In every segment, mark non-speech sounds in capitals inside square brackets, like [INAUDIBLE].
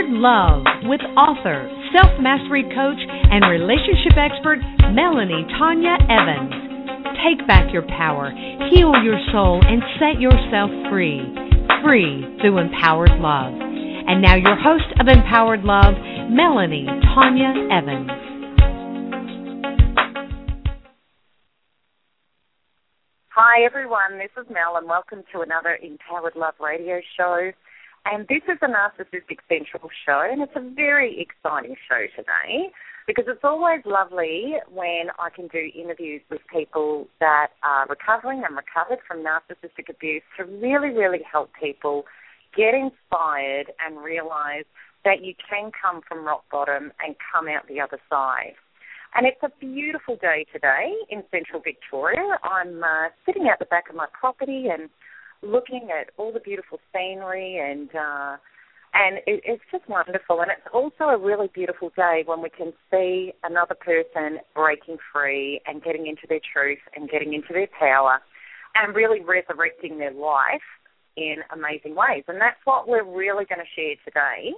Empowered Love with author, self mastery coach, and relationship expert Melanie Tonia Evans. Take back your power, heal your soul, and set yourself free. Free through empowered love. And now, your host of Empowered Love, Melanie Tonia Evans. Hi, everyone. This is Mel, and welcome to another Empowered Love radio show. And this is a Narcissistic Central show, and it's a very exciting show today because it's always lovely when I can do interviews with people that are recovering and recovered from narcissistic abuse to really, really help people get inspired and realize that you can come from rock bottom and come out the other side. And it's a beautiful day today in central Victoria. I'm uh, sitting out the back of my property and looking at all the beautiful scenery and uh, and it, it's just wonderful. And it's also a really beautiful day when we can see another person breaking free and getting into their truth and getting into their power and really resurrecting their life in amazing ways. And that's what we're really going to share today.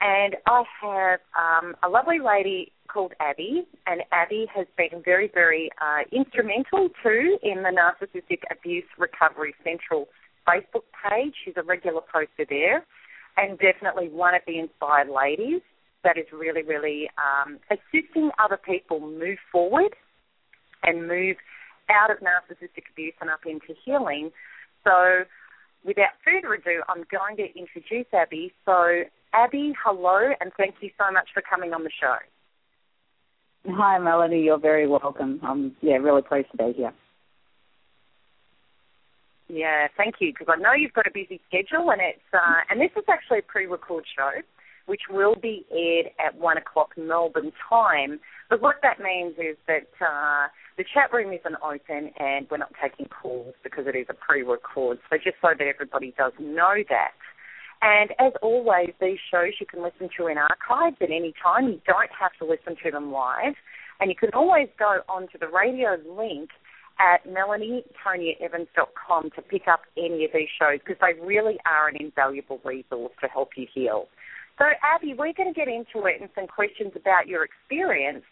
And I have um, a lovely lady called Abby, and Abby has been very, very uh, instrumental too in the Narcissistic Abuse Recovery Central Facebook page. She's a regular poster there, and definitely one of the inspired ladies that is really, really um, assisting other people move forward and move out of narcissistic abuse and up into healing. So, without further ado, I'm going to introduce Abby. So, Abby, hello, and thank you so much for coming on the show. Hi, Melanie. You're very welcome. I'm yeah, really pleased to be here. Yeah, thank you. Because I know you've got a busy schedule, and it's uh, and this is actually a pre-record show, which will be aired at one o'clock Melbourne time. But what that means is that uh, the chat room isn't open, and we're not taking calls because it is a pre-record. So just so that everybody does know that. And as always, these shows you can listen to in archives at any time. You don't have to listen to them live. And you can always go onto the radio link at melanietoniaevans.com to pick up any of these shows because they really are an invaluable resource to help you heal. So, Abby, we're going to get into it and some questions about your experience.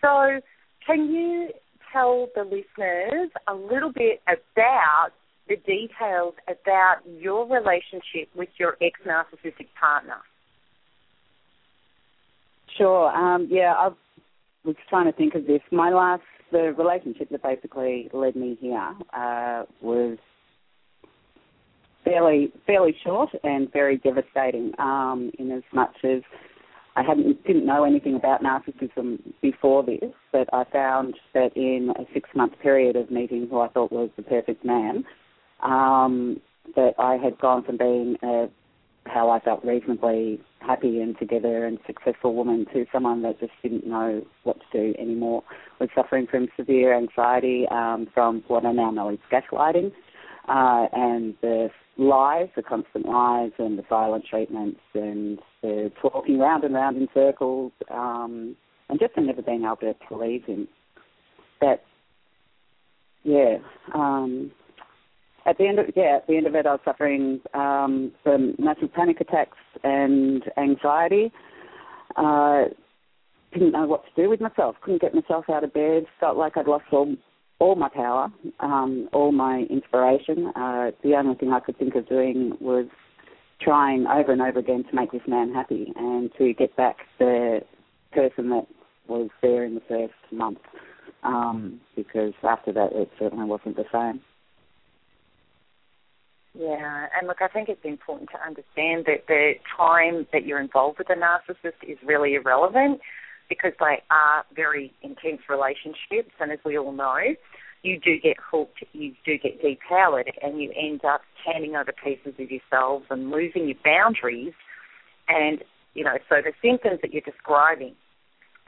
So, can you tell the listeners a little bit about the details about your relationship with your ex narcissistic partner. Sure. Um, yeah, I was trying to think of this. My last, the relationship that basically led me here uh, was fairly fairly short and very devastating. Um, in as much as I hadn't didn't know anything about narcissism before this, but I found that in a six month period of meeting who I thought was the perfect man, um, that I had gone from being a, how I felt reasonably happy and together and successful woman to someone that just didn't know what to do anymore, was suffering from severe anxiety um, from what I now know is gaslighting, uh, and the lies, the constant lies and the silent treatments and the talking round and round in circles, um, and just never being able to please him. That, yeah, um, at the end of yeah, at the end of it, I was suffering um, from massive panic attacks and anxiety. Uh, didn't know what to do with myself. Couldn't get myself out of bed. Felt like I'd lost all all my power, um, all my inspiration. Uh, the only thing I could think of doing was trying over and over again to make this man happy and to get back the person that was there in the first month. Um, because after that, it certainly wasn't the same. Yeah, and look, I think it's important to understand that the time that you're involved with a narcissist is really irrelevant because they are very intense relationships, and as we all know, you do get hooked, you do get depowered, and you end up handing over pieces of yourselves and losing your boundaries. And You know, so the symptoms that you're describing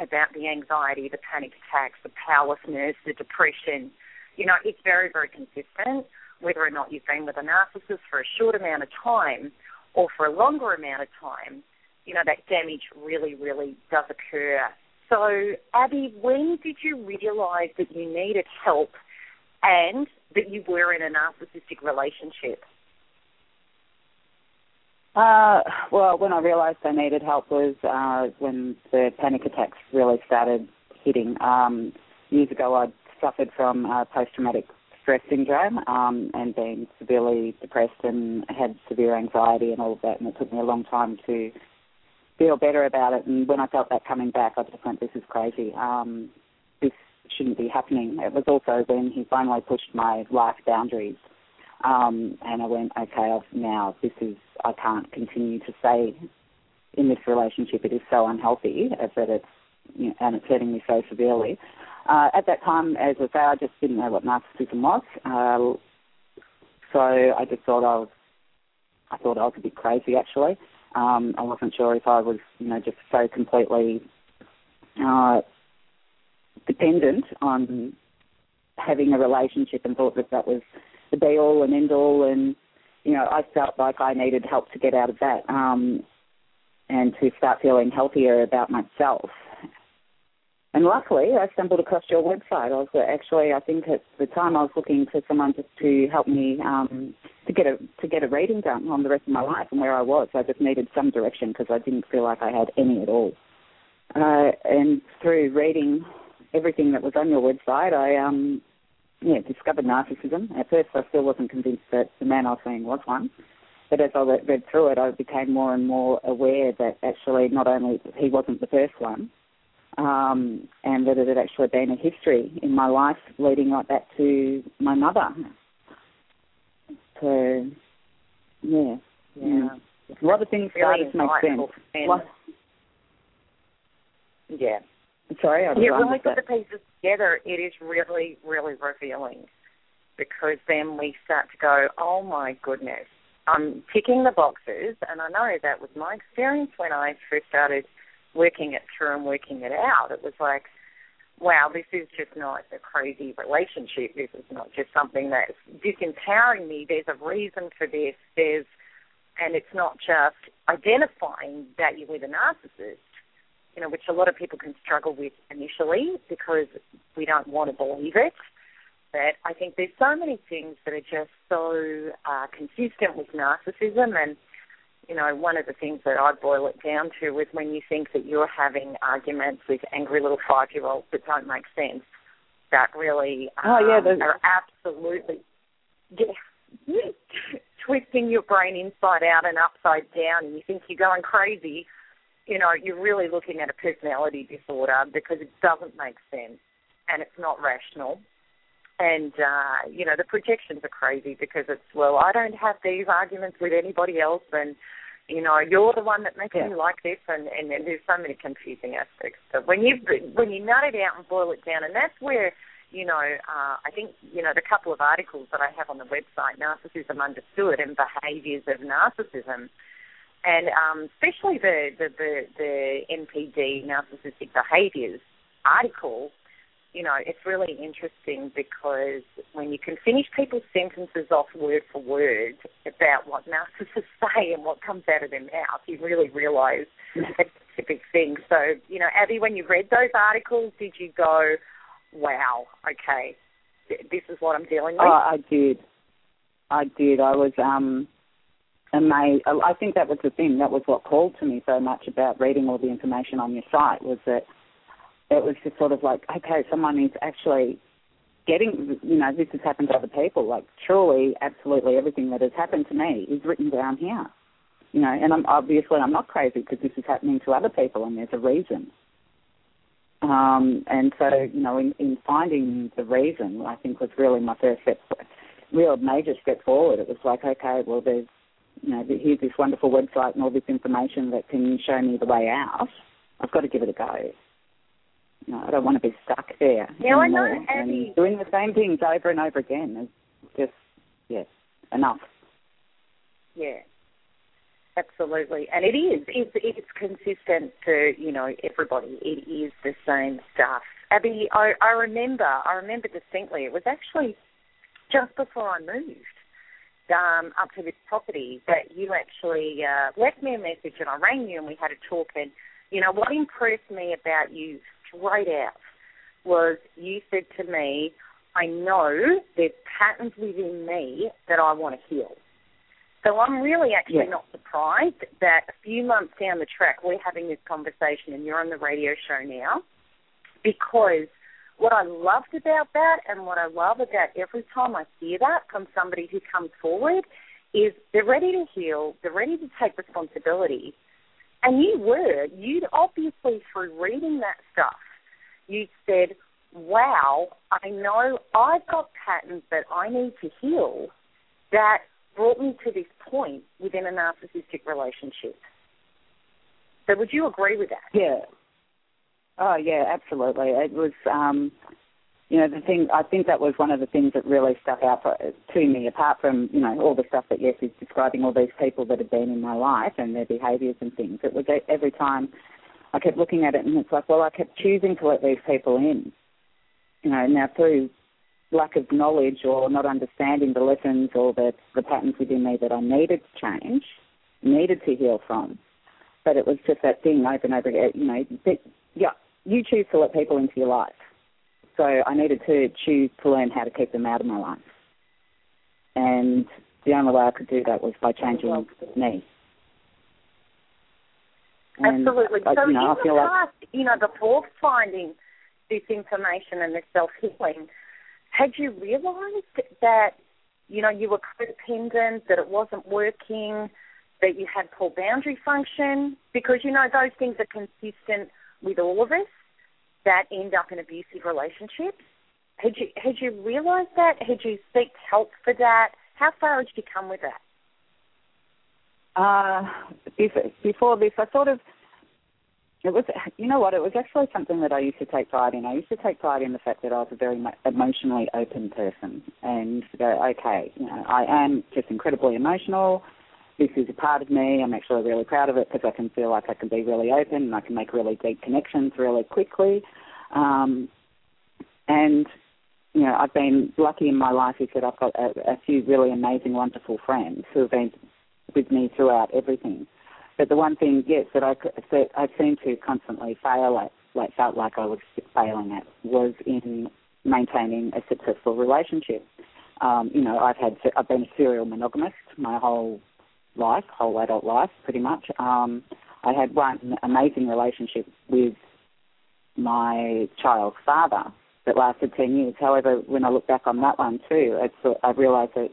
about the anxiety, the panic attacks, the powerlessness, the depression, you know, it's very, very consistent whether or not you've been with a narcissist for a short amount of time or for a longer amount of time, you know, that damage really, really does occur. So, Abby, when did you realise that you needed help and that you were in a narcissistic relationship? Uh, well, when I realised I needed help was uh, when the panic attacks really started hitting. Um, years ago, I'd suffered from uh, post-traumatic stress syndrome um, and been severely depressed and had severe anxiety and all of that, and it took me a long time to feel better about it. And when I felt that coming back, I just went, "This is crazy. Um, this shouldn't be happening." It was also when he finally pushed my life boundaries, um, and I went, "Okay, I've, now this is I can't continue to stay in this relationship. It is so unhealthy as that it's you know, and it's hurting me so severely." Uh, at that time, as I say, I just didn't know what narcissism was. Uh, so I just thought I was, I thought I was a bit crazy actually. Um, I wasn't sure if I was, you know, just so completely uh, dependent on having a relationship and thought that that was the be all and end all. And you know, I felt like I needed help to get out of that um, and to start feeling healthier about myself. And luckily, I stumbled across your website. I was actually, I think at the time, I was looking for someone just to help me um, to get a to get a reading done on the rest of my life and where I was. I just needed some direction because I didn't feel like I had any at all. Uh, and through reading everything that was on your website, I um, yeah discovered narcissism. At first, I still wasn't convinced that the man I was seeing was one. But as I read through it, I became more and more aware that actually not only he wasn't the first one, um, and that it had actually been a history in my life leading right back to my mother. So, yeah, yeah, a lot of things really started to make sense. Yeah. Sorry, I you really put the pieces together. It is really, really revealing because then we start to go, oh my goodness, I'm ticking the boxes, and I know that was my experience when I first started working it through and working it out. It was like, wow, this is just not a crazy relationship. This is not just something that's disempowering me. There's a reason for this. There's, and it's not just identifying that you're with a narcissist, you know, which a lot of people can struggle with initially because we don't want to believe it. But I think there's so many things that are just so uh, consistent with narcissism and you know, one of the things that I boil it down to is when you think that you're having arguments with angry little five year olds that don't make sense, that really um, oh, yeah, um, are absolutely yeah, [LAUGHS] twisting your brain inside out and upside down, and you think you're going crazy. You know, you're really looking at a personality disorder because it doesn't make sense and it's not rational and uh, you know the projections are crazy because it's well I don't have these arguments with anybody else and you know you're the one that makes yeah. me like this and, and and there's so many confusing aspects but when you when you nut it out and boil it down and that's where you know uh, I think you know the couple of articles that I have on the website narcissism understood and behaviours of narcissism and um, especially the the the, the NPD narcissistic behaviours article you know, it's really interesting because when you can finish people's sentences off word for word about what narcissists [LAUGHS] say and what comes out of their mouth, you really realise a specific thing. So, you know, Abby, when you read those articles, did you go, wow, okay, this is what I'm dealing with? Oh, I did. I did. I was um amazed. I think that was the thing. That was what called to me so much about reading all the information on your site was that – it was just sort of like, okay, someone is actually getting, you know, this has happened to other people. Like, truly, absolutely everything that has happened to me is written down here. You know, and I'm obviously I'm not crazy because this is happening to other people, and there's a reason. Um, and so, you know, in, in finding the reason, I think was really my first step, real major step forward. It was like, okay, well, there's, you know, here's this wonderful website and all this information that can show me the way out. I've got to give it a go. Know, I don't want to be stuck there. Yeah, I know, And doing the same things over and over again is just, yeah, enough. Yeah. Absolutely, and it is. It's, it's consistent to you know everybody. It is the same stuff. Abby, I, I remember. I remember distinctly. It was actually just before I moved um, up to this property that you actually uh, left me a message, and I rang you, and we had a talk. And you know what impressed me about you straight out was you said to me, "I know there's patterns within me that I want to heal." So I'm really actually not surprised that a few months down the track we're having this conversation and you're on the radio show now because what I loved about that and what I love about every time I hear that from somebody who comes forward is they're ready to heal, they're ready to take responsibility. And you were, you'd obviously through reading that stuff, you said, wow, I know I've got patterns that I need to heal that brought me to this point within a narcissistic relationship. So would you agree with that? Yeah. Oh yeah, absolutely. It was um you know, the thing I think that was one of the things that really stuck out for, to me, apart from, you know, all the stuff that Yes is describing, all these people that have been in my life and their behaviours and things. It was every time I kept looking at it and it's like, well, I kept choosing to let these people in. You know, now through lack of knowledge or not understanding the lessons or the, the patterns within me that I needed to change, needed to heal from. But it was just that thing over and over again, you know, that, yeah, you choose to let people into your life. So I needed to choose to learn how to keep them out of my life. And the only way I could do that was by changing me. And, Absolutely. so you know, in the past, like, you know, before finding this information and this self healing, had you realised that you know you were codependent, that it wasn't working, that you had poor boundary function? Because you know those things are consistent with all of us that end up in abusive relationships. Had you had you realised that? Had you sought help for that? How far had you come with that? Uh, before this, I sort of it was, you know what, it was actually something that I used to take pride in. I used to take pride in the fact that I was a very emotionally open person and go, okay, you know, I am just incredibly emotional. This is a part of me. I'm actually really proud of it because I can feel like I can be really open and I can make really deep connections really quickly. Um, and, you know, I've been lucky in my life is that I've got a, a few really amazing, wonderful friends who have been with me throughout everything. But the one thing, yes, that I that I seem to constantly fail at, like felt like I was failing at, was in maintaining a successful relationship. Um, you know, I've had I've been a serial monogamist my whole life, whole adult life, pretty much. Um, I had one amazing relationship with my child's father that lasted ten years. However, when I look back on that one too, it's, I realised that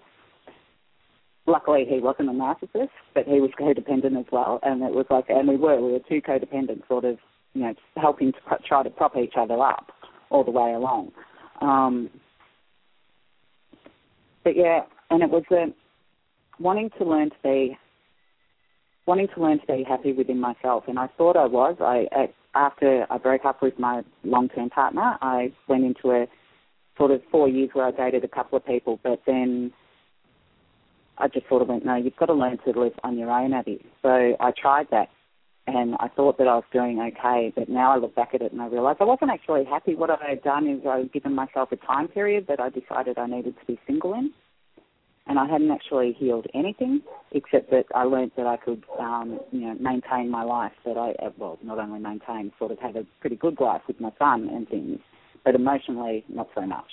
luckily he wasn't a narcissist, but he was codependent as well, and it was like, and we were, we were two codependent sort of, you know, helping to try to prop each other up all the way along. Um, but yeah, and it was uh, wanting to learn to be, wanting to learn to be happy within myself, and I thought I was. I after I broke up with my long-term partner, I went into a sort of four years where I dated a couple of people, but then I just sort of went, no, you've got to learn to live on your own, Abby. So I tried that, and I thought that I was doing okay. But now I look back at it and I realise I wasn't actually happy. What I had done is I had given myself a time period that I decided I needed to be single in, and I hadn't actually healed anything except that I learned that I could, um, you know, maintain my life. That I, uh, well, not only maintain, sort of have a pretty good life with my son and things, but emotionally not so much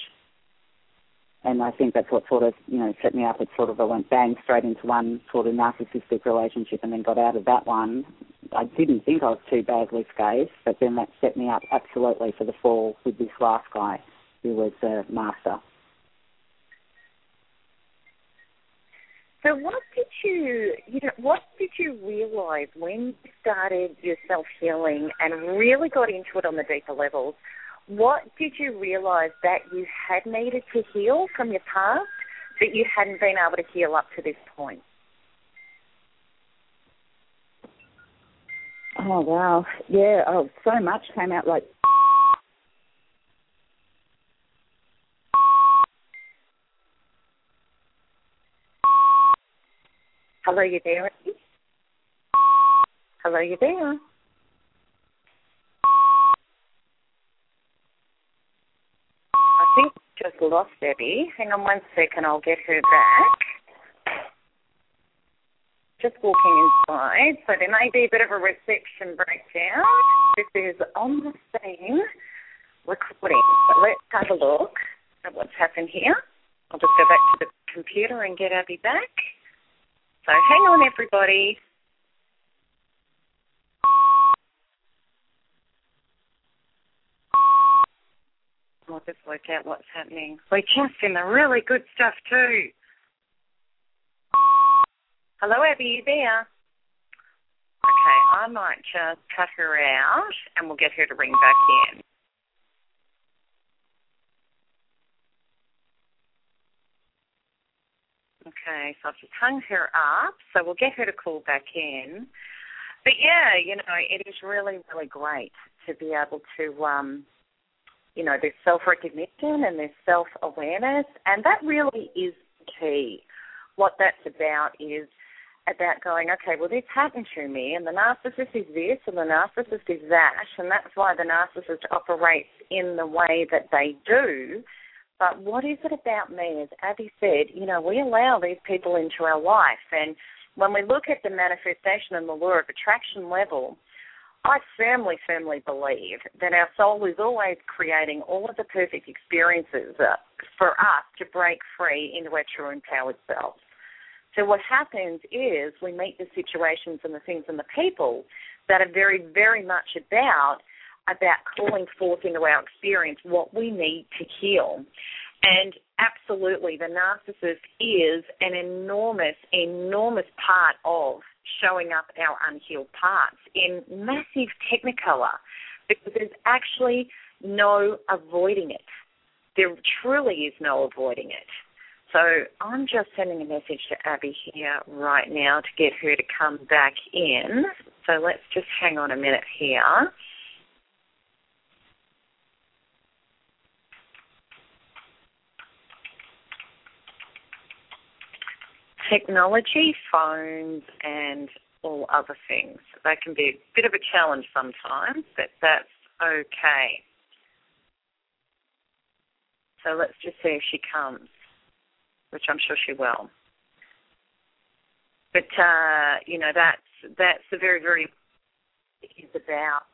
and I think that's what sort of you know set me up. It sort of I went bang straight into one sort of narcissistic relationship, and then got out of that one. I didn't think I was too badly scathed, but then that set me up absolutely for the fall with this last guy, who was a master. So what did you, you know, what did you realise when you started your self healing and really got into it on the deeper levels? what did you realise that you had needed to heal from your past that you hadn't been able to heal up to this point? Oh wow, yeah. Oh, so much came out like. Hello, you there? Hello, you there? I think just lost Debbie. Hang on one second, I'll get her back. Just walking inside, so there may be a bit of a reception breakdown. This is on the scene recording. So let's have a look at what's happened here. I'll just go back to the computer and get Abby back. So hang on, everybody. I'll just work out what's happening. We're just the really good stuff too. Hello, Abby, you there? Okay, I might just cut her out and we'll get her to ring back in. Okay, so I've just hung her up, so we'll get her to call back in. But yeah, you know, it is really, really great to be able to, um, you know, there's self recognition and there's self awareness, and that really is key. What that's about is about going, okay, well, this happened to me, and the narcissist is this, and the narcissist is that, and that's why the narcissist operates in the way that they do but what is it about me? As Abby said, you know, we allow these people into our life. And when we look at the manifestation and the law of attraction level, I firmly, firmly believe that our soul is always creating all of the perfect experiences uh, for us to break free into our true empowered selves. So what happens is we meet the situations and the things and the people that are very, very much about about calling forth into our experience what we need to heal. And absolutely, the narcissist is an enormous, enormous part of showing up our unhealed parts in massive technicolor because there's actually no avoiding it. There truly is no avoiding it. So I'm just sending a message to Abby here right now to get her to come back in. So let's just hang on a minute here. Technology, phones, and all other things. They can be a bit of a challenge sometimes, but that's okay. So let's just see if she comes, which I'm sure she will. But uh, you know, that's that's the very very is about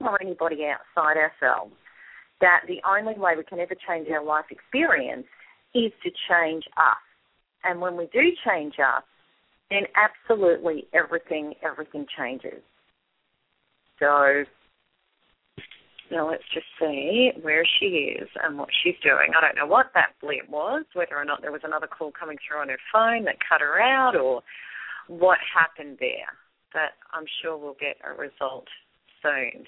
or anybody outside ourselves that the only way we can ever change our life experience is to change us. And when we do change us, then absolutely everything, everything changes. So now let's just see where she is and what she's doing. I don't know what that blip was, whether or not there was another call coming through on her phone that cut her out or what happened there. But I'm sure we'll get a result soon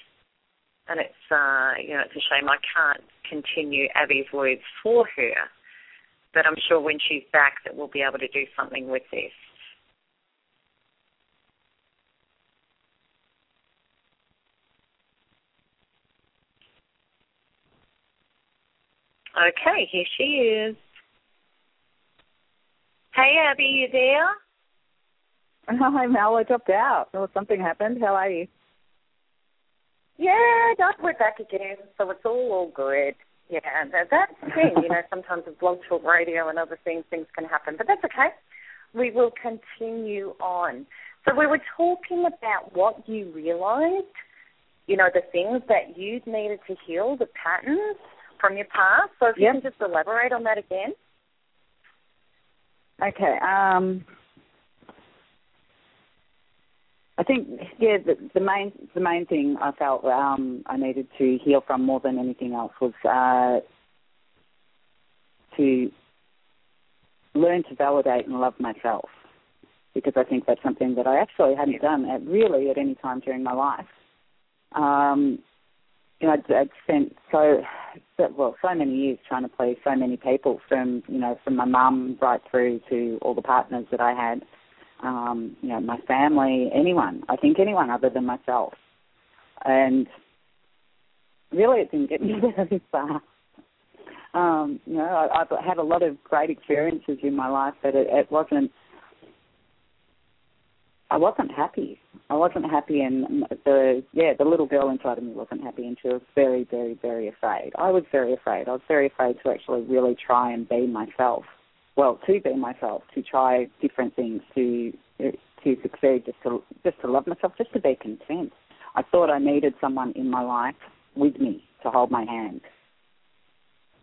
and it's uh, you know it's a shame I can't continue Abby's words for her, but I'm sure when she's back that we'll be able to do something with this. Okay, here she is. Hey, Abby, you there? [LAUGHS] Hi, Mel. I dropped out. Something happened. How are you? Yeah, Doc, we're back again, so it's all all good. Yeah, that, that's the thing. You know, [LAUGHS] sometimes with blog talk radio and other things, things can happen, but that's okay. We will continue on. So we were talking about what you realized. You know, the things that you needed to heal, the patterns from your past. So if yep. you can just elaborate on that again. Okay. Um, I think yeah, the, the main the main thing I felt um, I needed to heal from more than anything else was uh, to learn to validate and love myself. Because I think that's something that I actually hadn't done at really at any time during my life. Um, you know, I'd, I'd spent so, so well so many years trying to please so many people, from you know from my mum right through to all the partners that I had um, you know, my family, anyone. I think anyone other than myself. And really, it didn't get me [LAUGHS] very far. Um, you know, I, I've had a lot of great experiences in my life, but it, it wasn't. I wasn't happy. I wasn't happy, and the yeah, the little girl inside of me wasn't happy, and she was very, very, very afraid. I was very afraid. I was very afraid to actually really try and be myself. Well, to be myself, to try different things, to to succeed, just to just to love myself, just to be content. I thought I needed someone in my life with me to hold my hand.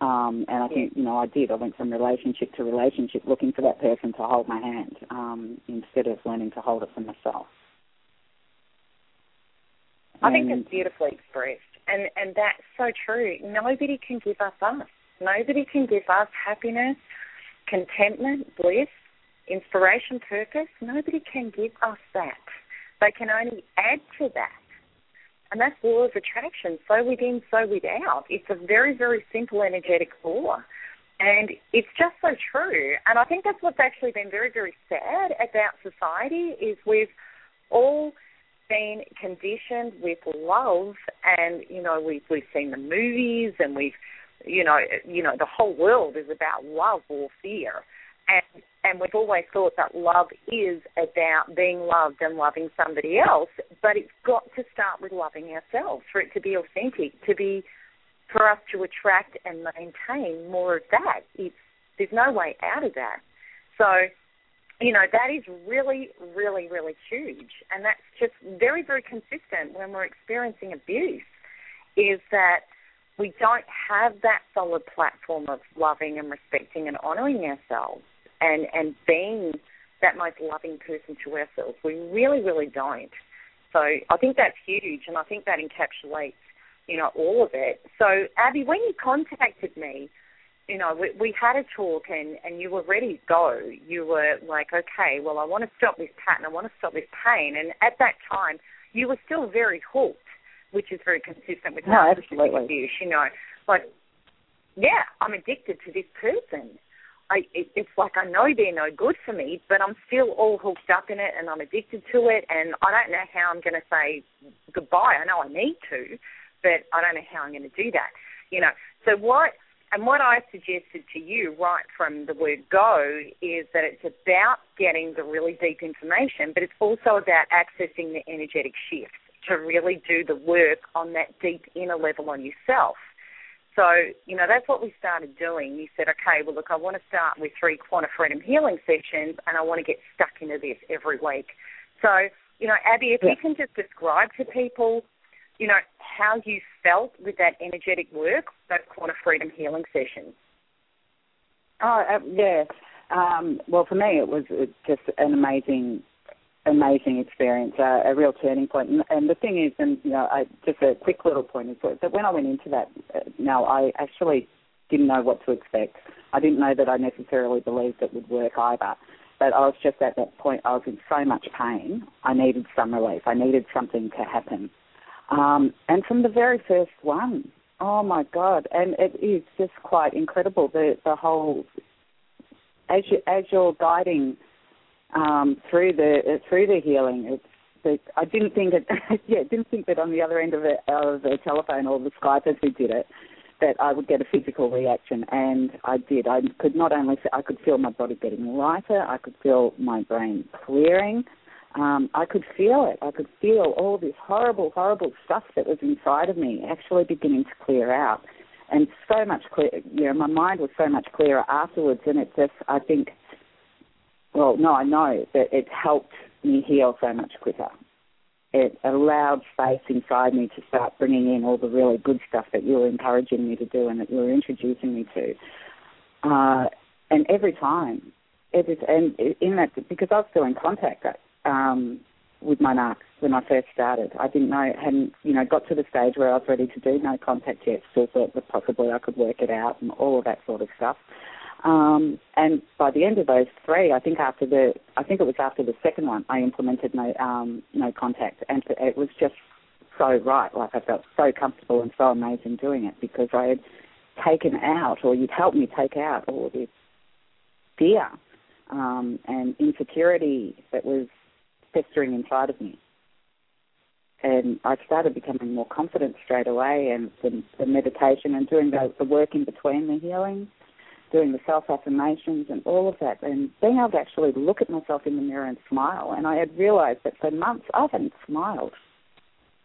Um, and I think, you know, I did. I went from relationship to relationship looking for that person to hold my hand um, instead of learning to hold it for myself. I think that's beautifully expressed. And, and that's so true. Nobody can give us us. Nobody can give us happiness, contentment, bliss, inspiration, purpose. Nobody can give us that. They can only add to that. And that's law of attraction. So within, so without. It's a very, very simple energetic law. And it's just so true. And I think that's what's actually been very, very sad about society is we've all been conditioned with love and, you know, we've we've seen the movies and we've you know, you know, the whole world is about love or fear. And and we've always thought that love is about being loved and loving somebody else, but it's got to start with loving ourselves for it to be authentic, to be for us to attract and maintain more of that. It's there's no way out of that. So, you know, that is really, really, really huge. And that's just very, very consistent when we're experiencing abuse, is that we don't have that solid platform of loving and respecting and honouring ourselves and and being that most loving person to ourselves. We really, really don't. So I think that's huge, and I think that encapsulates, you know, all of it. So Abby, when you contacted me, you know, we, we had a talk, and and you were ready to go. You were like, okay, well, I want to stop this pattern. I want to stop this pain. And at that time, you were still very hooked, which is very consistent with no, narcissistic abuse. You know, like, yeah, I'm addicted to this person I it, it's like I know they're no good for me, but I'm still all hooked up in it, and I'm addicted to it, and I don't know how I'm going to say goodbye. I know I need to, but I don't know how I'm going to do that. You know, so what and what I suggested to you right from the word go is that it's about getting the really deep information, but it's also about accessing the energetic shifts to really do the work on that deep inner level on yourself. So, you know, that's what we started doing. You said, okay, well, look, I want to start with three quantum freedom healing sessions and I want to get stuck into this every week. So, you know, Abby, if yeah. you can just describe to people, you know, how you felt with that energetic work, those quantum freedom healing sessions. Oh, uh, yeah. Um, well, for me, it was just an amazing amazing experience, uh, a real turning point. And, and the thing is, and you know, I, just a quick little point is that when I went into that, uh, now I actually didn't know what to expect. I didn't know that I necessarily believed it would work either. But I was just at that point. I was in so much pain. I needed some relief. I needed something to happen. Um, and from the very first one, oh my God! And it is just quite incredible. The the whole as you as you're guiding um, through the through the healing. It's the, I didn't think it, [LAUGHS] yeah, didn't think that on the other end of the, of the telephone or the Skype as we did it, that I would get a physical reaction, and I did. I could not only I could feel my body getting lighter, I could feel my brain clearing. Um, I could feel it. I could feel all this horrible, horrible stuff that was inside of me actually beginning to clear out, and so much clear. You know, my mind was so much clearer afterwards, and it just I think well, no, I know that it helped me heal so much quicker. It allowed space inside me to start bringing in all the really good stuff that you were encouraging me to do and that you were introducing me to. Uh, and every time, every and in that because I was still in contact um, with my narcs when I first started. I didn't know, hadn't you know, got to the stage where I was ready to do no contact yet. Still thought that possibly I could work it out and all of that sort of stuff. Um, and by the end of those three, I think after the, I think it was after the second one, I implemented no, um, no contact, and it was just so right. Like I felt so comfortable and so amazing doing it because I had taken out, or you'd helped me take out all this fear um, and insecurity that was festering inside of me. and I started becoming more confident straight away, and the, the meditation and doing the, the work in between the healing, doing the self affirmations and all of that, and being able to actually look at myself in the mirror and smile. And I had realised that for months I hadn't smiled.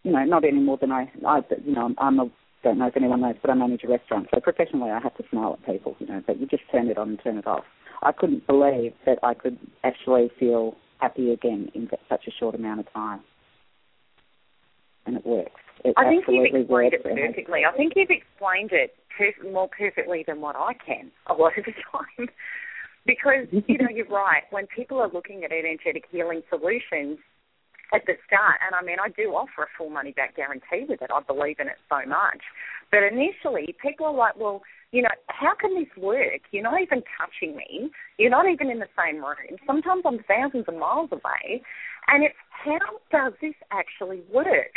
You know, not any more than I, I you know, I'm a don't know if anyone knows, but I manage a restaurant. So professionally, I have to smile at people, you know, but you just turn it on and turn it off. I couldn't believe that I could actually feel happy again in such a short amount of time. And it works. It I think you've explained it perfectly. I think you've explained it more perfectly than what I can a lot of the [LAUGHS] time. because, you know, you're right. When people are looking at energetic healing solutions, at the start, and I mean, I do offer a full money back guarantee with it. I believe in it so much. But initially, people are like, well, you know, how can this work? You're not even touching me. You're not even in the same room. Sometimes I'm thousands of miles away. And it's how does this actually work?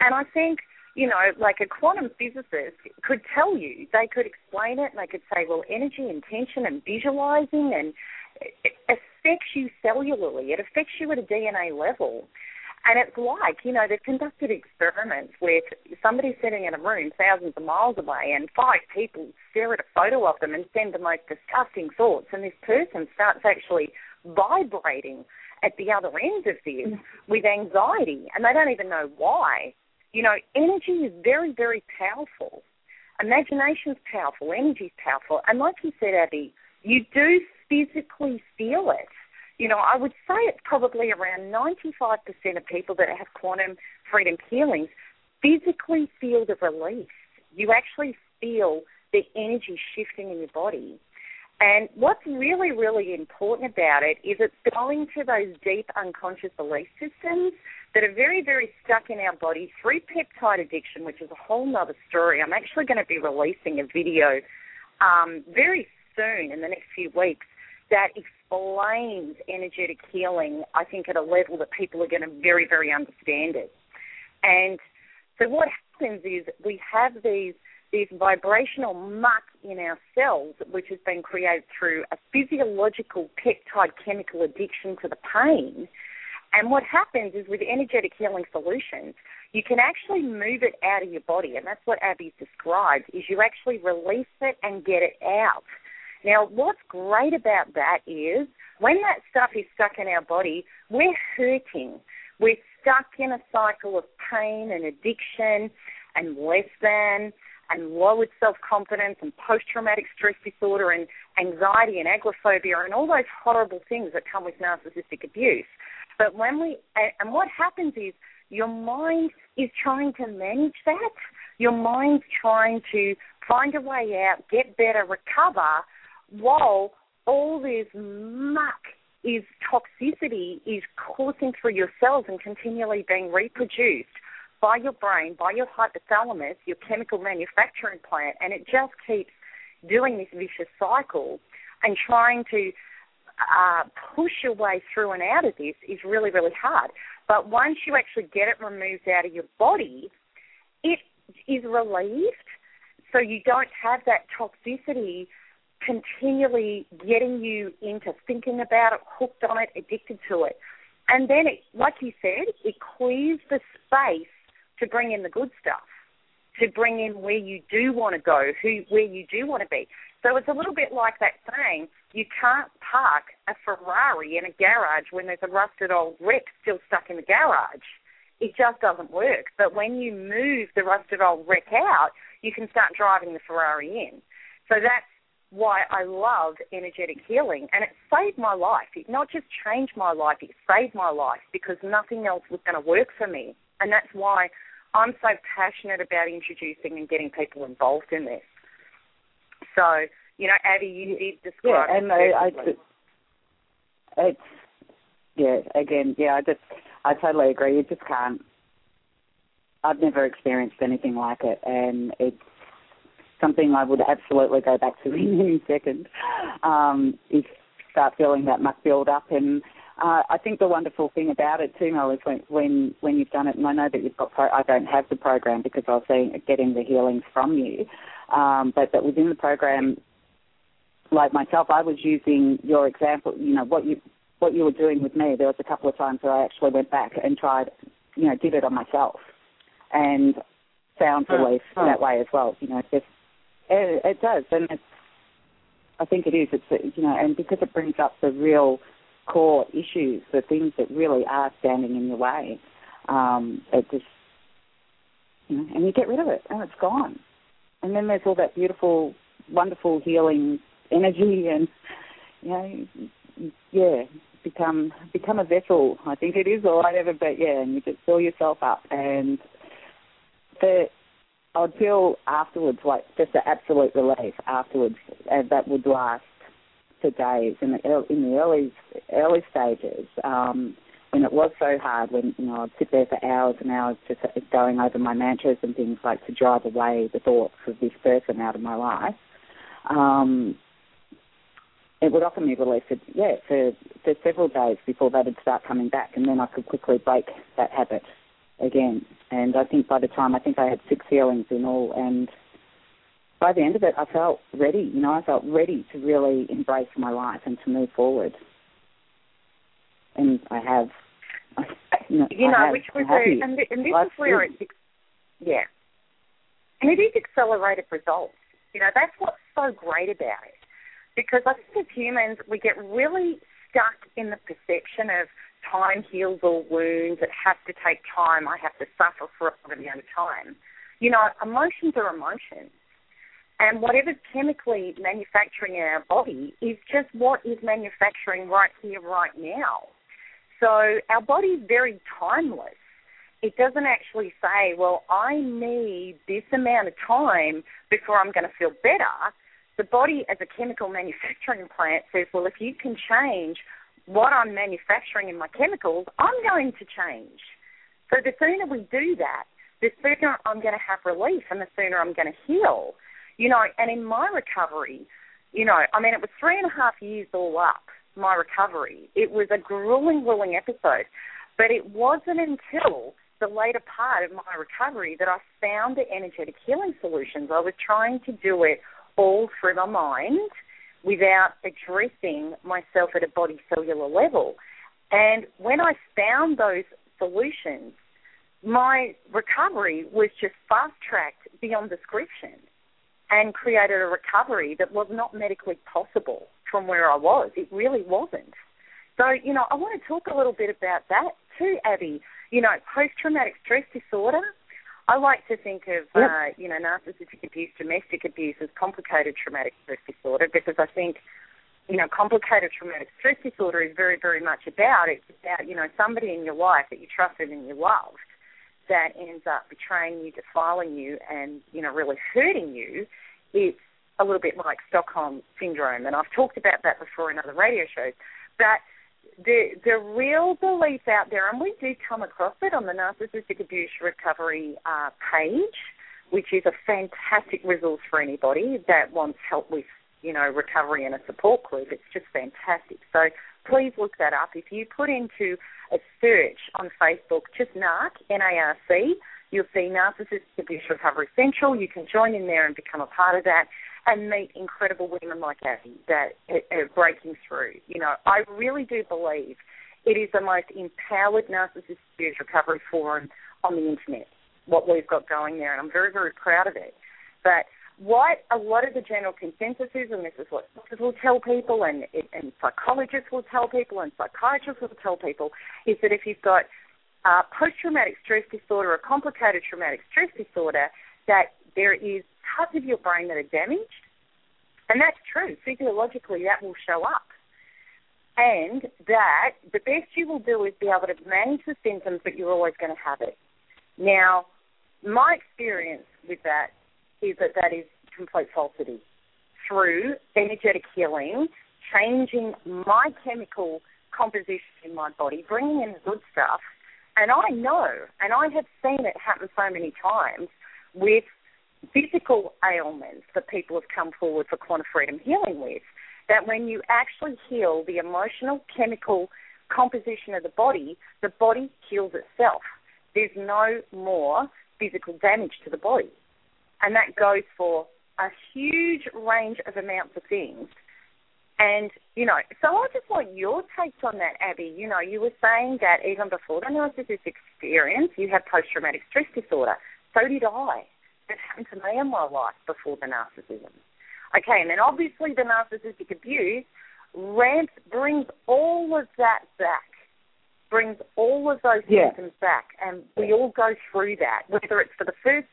And I think, you know, like a quantum physicist could tell you, they could explain it and they could say, well, energy, intention, and visualizing and it affects you cellularly. It affects you at a DNA level. And it's like, you know, they've conducted experiments with somebody sitting in a room thousands of miles away and five people stare at a photo of them and send the most disgusting thoughts and this person starts actually vibrating at the other end of this mm. with anxiety and they don't even know why. You know, energy is very, very powerful. Imagination's powerful, energy's powerful. And like you said, Abby, you do physically feel it. You know, I would say it's probably around 95% of people that have quantum freedom healings physically feel the release. You actually feel the energy shifting in your body. And what's really, really important about it is it's going to those deep unconscious belief systems that are very, very stuck in our body through peptide addiction, which is a whole other story. I'm actually going to be releasing a video um, very soon in the next few weeks that explains energetic healing, I think, at a level that people are going to very, very understand it. And so what happens is we have these these vibrational muck in our cells, which has been created through a physiological peptide chemical addiction to the pain. And what happens is with energetic healing solutions, you can actually move it out of your body, and that's what Abby's described. Is you actually release it and get it out. Now, what's great about that is when that stuff is stuck in our body, we're hurting. We're stuck in a cycle of pain and addiction and less than and lowered self confidence and post traumatic stress disorder and anxiety and agoraphobia and all those horrible things that come with narcissistic abuse. But when we and what happens is your mind is trying to manage that. Your mind's trying to find a way out, get better, recover, while all this muck is toxicity is coursing through your cells and continually being reproduced by your brain, by your hypothalamus, your chemical manufacturing plant, and it just keeps doing this vicious cycle and trying to uh, push your way through and out of this is really, really hard. But once you actually get it removed out of your body, it is relieved. So you don't have that toxicity continually getting you into thinking about it, hooked on it, addicted to it. And then, it, like you said, it clears the space to bring in the good stuff, to bring in where you do want to go, who where you do want to be. So it's a little bit like that saying, you can't park a Ferrari in a garage when there's a rusted old wreck still stuck in the garage. It just doesn't work. But when you move the rusted old wreck out, you can start driving the Ferrari in. So that's why I love energetic healing. And it saved my life. It not just changed my life, it saved my life because nothing else was going to work for me. And that's why I'm so passionate about introducing and getting people involved in this. So, you know, Abby, you did describe yeah, and I, I, it's yeah, again, yeah, I just I totally agree. You just can't. I've never experienced anything like it, and it's something I would absolutely go back to [LAUGHS] in any second. Um, if start feeling that muck build up, and uh, I think the wonderful thing about it too, Mel, is when, when when you've done it, and I know that you've got. Pro- I don't have the program because I was seeing, getting the healings from you, um, but that within the program, like myself, I was using your example. You know what you what you were doing with me. There was a couple of times where I actually went back and tried you know, did it on myself, and found relief oh. that way as well. You know, just it, it does, and it's. I think it is. It's you know, and because it brings up the real core issues, the things that really are standing in your way, um, it just you know, and you get rid of it, and it's gone. And then there's all that beautiful, wonderful healing energy, and you know, yeah, become become a vessel. I think it is all I ever, but yeah, and you just fill yourself up, and the I would feel afterwards like just an absolute relief afterwards, and that would last for days in the in the early early stages. Um, when it was so hard, when you know I'd sit there for hours and hours just going over my mantras and things like to drive away the thoughts of this person out of my life. Um, it would offer me relief for yeah for for several days before that would start coming back, and then I could quickly break that habit again. And I think by the time I think I had six healings in all, and by the end of it, I felt ready. You know, I felt ready to really embrace my life and to move forward. And I have, [LAUGHS] you know, you know have, which was a, and, and this is where it's, yeah, and it is accelerated results. You know, that's what's so great about it because I think as humans, we get really stuck in the perception of time heals all wounds, it has to take time, I have to suffer for a amount of time. You know, emotions are emotions. And whatever's chemically manufacturing in our body is just what is manufacturing right here, right now. So our body is very timeless. It doesn't actually say, well, I need this amount of time before I'm going to feel better the body as a chemical [LAUGHS] manufacturing plant says, well, if you can change what I'm manufacturing in my chemicals, I'm going to change. So the sooner we do that, the sooner I'm going to have relief and the sooner I'm going to heal. You know, and in my recovery, you know, I mean, it was three and a half years all up, my recovery. It was a grueling, grueling episode. But it wasn't until the later part of my recovery that I found the energetic healing solutions. I was trying to do it all through my mind without addressing myself at a body cellular level. And when I found those solutions, my recovery was just fast tracked beyond description and created a recovery that was not medically possible from where I was. It really wasn't. So, you know, I want to talk a little bit about that too, Abby. You know, post traumatic stress disorder I like to think of yep. uh, you know narcissistic abuse, domestic abuse as complicated traumatic stress disorder because I think you know complicated traumatic stress disorder is very very much about it's about you know somebody in your life that you trusted and you loved that ends up betraying you, defiling you, and you know really hurting you. It's a little bit like Stockholm syndrome, and I've talked about that before in other radio shows. But the the real belief out there, and we do come across it on the Narcissistic Abuse Recovery uh, page, which is a fantastic resource for anybody that wants help with you know recovery and a support group. It's just fantastic. So please look that up. If you put into a search on Facebook, just NARC N A R C, you'll see Narcissistic Abuse Recovery Central. You can join in there and become a part of that and meet incredible women like Abby that are breaking through. You know, I really do believe it is the most empowered narcissist abuse recovery forum on the internet. What we've got going there, and I'm very, very proud of it. But what a lot of the general consensus is, and this is what doctors will tell people, and, and psychologists will tell people, and psychiatrists will tell people, is that if you've got uh, post-traumatic stress disorder or a complicated traumatic stress disorder, that there is parts of your brain that are damaged, and that's true. Physiologically, that will show up. And that the best you will do is be able to manage the symptoms, but you're always going to have it. Now, my experience with that is that that is complete falsity. Through energetic healing, changing my chemical composition in my body, bringing in the good stuff, and I know, and I have seen it happen so many times with physical ailments that people have come forward for quantum freedom healing with. That when you actually heal the emotional, chemical composition of the body, the body heals itself. There's no more physical damage to the body. And that goes for a huge range of amounts of things. And, you know, so I just want your takes on that, Abby. You know, you were saying that even before the narcissistic experience, you had post traumatic stress disorder. So did I. It happened to me in my life before the narcissism. Okay, and then obviously the narcissistic abuse ramps brings all of that back, brings all of those yeah. symptoms back, and we all go through that, whether it's for the first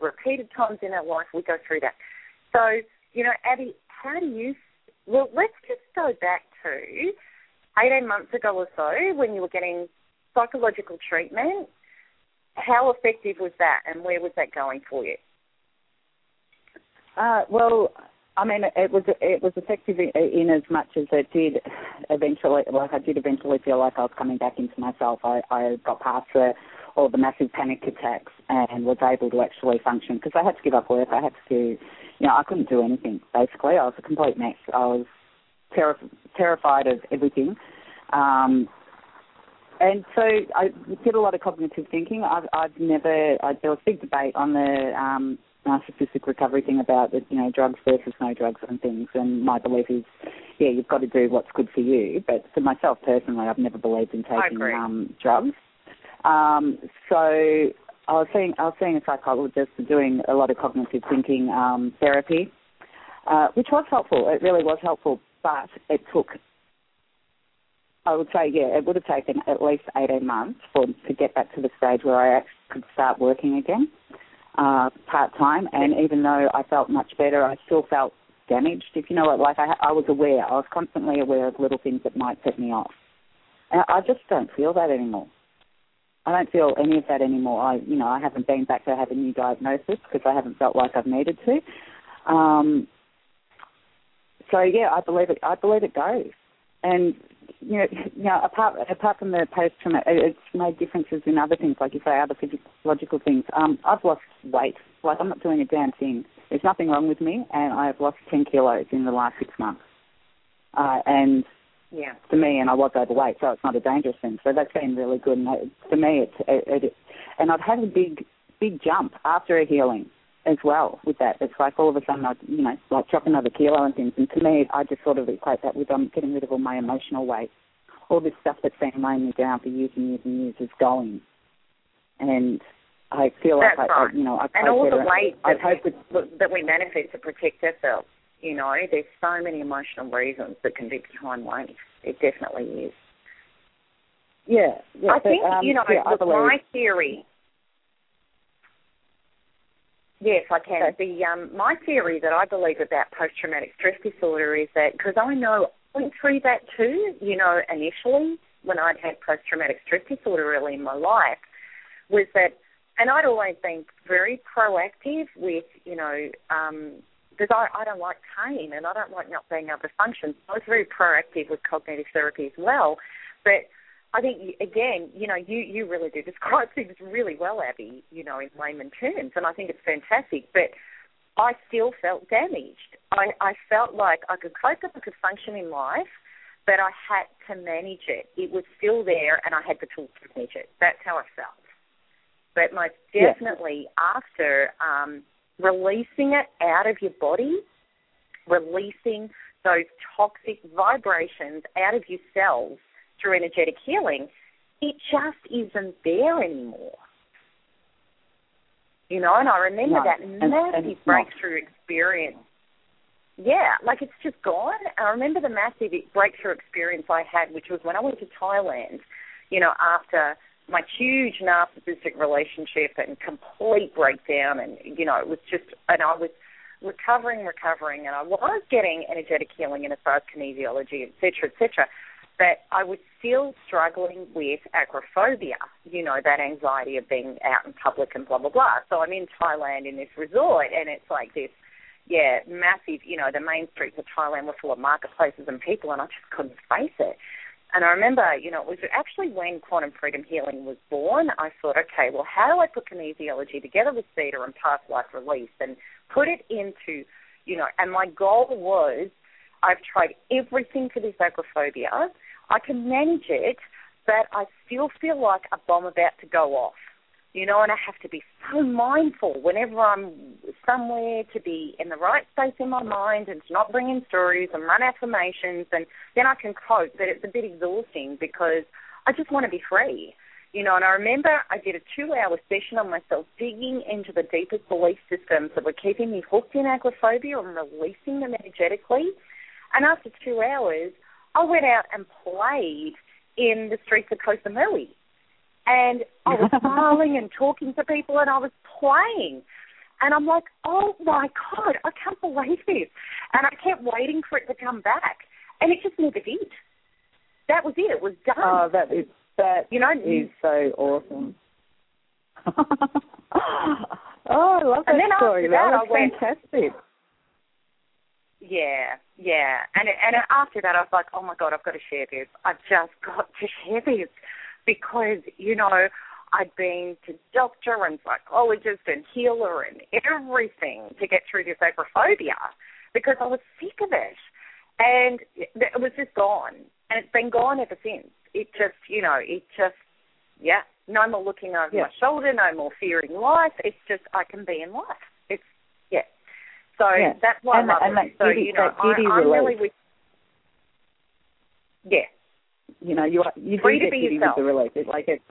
repeated times in our life, we go through that. So, you know, Abby, how do you? Well, let's just go back to 18 months ago or so when you were getting psychological treatment. How effective was that, and where was that going for you? Uh, well, I mean, it was it was effective in, in as much as it did eventually. Like I did eventually feel like I was coming back into myself. I, I got past the, all the massive panic attacks and was able to actually function because I had to give up work. I had to, you know, I couldn't do anything. Basically, I was a complete mess. I was ter- terrified of everything. Um, and so I did a lot of cognitive thinking. I've, I've never, I, there was a big debate on the um, narcissistic recovery thing about the, you know drugs versus no drugs and things. And my belief is, yeah, you've got to do what's good for you. But for myself personally, I've never believed in taking um, drugs. Um, so I was seeing I was seeing a psychologist doing a lot of cognitive thinking um, therapy, uh, which was helpful. It really was helpful, but it took. I would say, yeah, it would have taken at least 18 months for to get back to the stage where I could start working again uh, part time, and even though I felt much better, I still felt damaged. If you know what, like I, I was aware, I was constantly aware of little things that might set me off. And I just don't feel that anymore. I don't feel any of that anymore. I, you know, I haven't been back to have a new diagnosis because I haven't felt like I've needed to. Um, so yeah, I believe it. I believe it goes. And you know, [LAUGHS] you know, apart apart from the post traumatic, it's made differences in other things, like you say, other physiological things. Um, I've lost weight. Like I'm not doing a damn thing. There's nothing wrong with me, and I've lost ten kilos in the last six months. Uh, and yeah, to me, and I was overweight, so it's not a dangerous thing. So that's been really good. And to me, it's it, it, and I've had a big big jump after a healing as well with that. It's like all of a sudden I, you know, like drop another kilo and things. And to me, I just sort of equate that with um, getting rid of all my emotional weight. All this stuff that's been weighing me down for years and years and years is going. And I feel that's like right. I, you know, I and all the weight I that, hope we, that we manifest to protect ourselves. You know, there's so many emotional reasons that can be behind weight. It definitely is. Yeah, yeah. I think um, you know, yeah, look, my theory Yes, I can. Okay. The um, my theory that I believe about post-traumatic stress disorder is that because I know I went through that too. You know, initially when I'd had post-traumatic stress disorder early in my life, was that, and I'd always been very proactive with, you know, um, because I, I don't like pain and I don't like not being able to function. So I was very proactive with cognitive therapy as well, but I think again, you know, you you really do describe [LAUGHS] things really well, Abby. You know, in layman terms, and I think it's fantastic. But I still felt damaged. I I felt like I could cope up, I could function in life, but I had to manage it. It was still there, and I had the tools to manage it. That's how I felt. But most definitely yeah. after um, releasing it out of your body, releasing those toxic vibrations out of your cells through energetic healing, it just isn't there anymore. You know, and I remember no. that massive and breakthrough experience. Yeah, like it's just gone. I remember the massive breakthrough experience I had, which was when I went to Thailand, you know, after my huge narcissistic relationship and complete breakdown and you know, it was just and I was recovering, recovering and I was getting energetic healing and as far as kinesiology, et cetera, et cetera but I was still struggling with agoraphobia, you know, that anxiety of being out in public and blah, blah, blah. So I'm in Thailand in this resort, and it's like this, yeah, massive, you know, the main streets of Thailand were full of marketplaces and people, and I just couldn't face it. And I remember, you know, it was actually when quantum freedom healing was born. I thought, okay, well, how do I put kinesiology together with theta and past life release and put it into, you know, and my goal was I've tried everything for this agoraphobia I can manage it, but I still feel like a bomb about to go off. You know, and I have to be so mindful whenever I'm somewhere to be in the right space in my mind and to not bring in stories and run affirmations, and then I can cope. But it's a bit exhausting because I just want to be free, you know. And I remember I did a two-hour session on myself, digging into the deepest belief systems that were keeping me hooked in agoraphobia and releasing them energetically. And after two hours, I went out and played in the streets of Koh Samui and I was [LAUGHS] smiling and talking to people and I was playing. And I'm like, oh my God, I can't believe this. And I kept waiting for it to come back. And it just never did. That was it. It was done. Oh, that is, that you know, is so awesome. [LAUGHS] oh, I love that and then story. After that, that was went, fantastic. Yeah, yeah. And and after that, I was like, oh my God, I've got to share this. I've just got to share this because, you know, I'd been to doctor and psychologist and healer and everything to get through this agoraphobia because I was sick of it. And it was just gone. And it's been gone ever since. It just, you know, it just, yeah, no more looking over yeah. my shoulder, no more fearing life. It's just, I can be in life. It's, yeah. So yeah. that's why and, I love and it. So, you know, I, I'm really with, yeah, you know, you are, you Free do to get be yourself. with the relief. It, like it's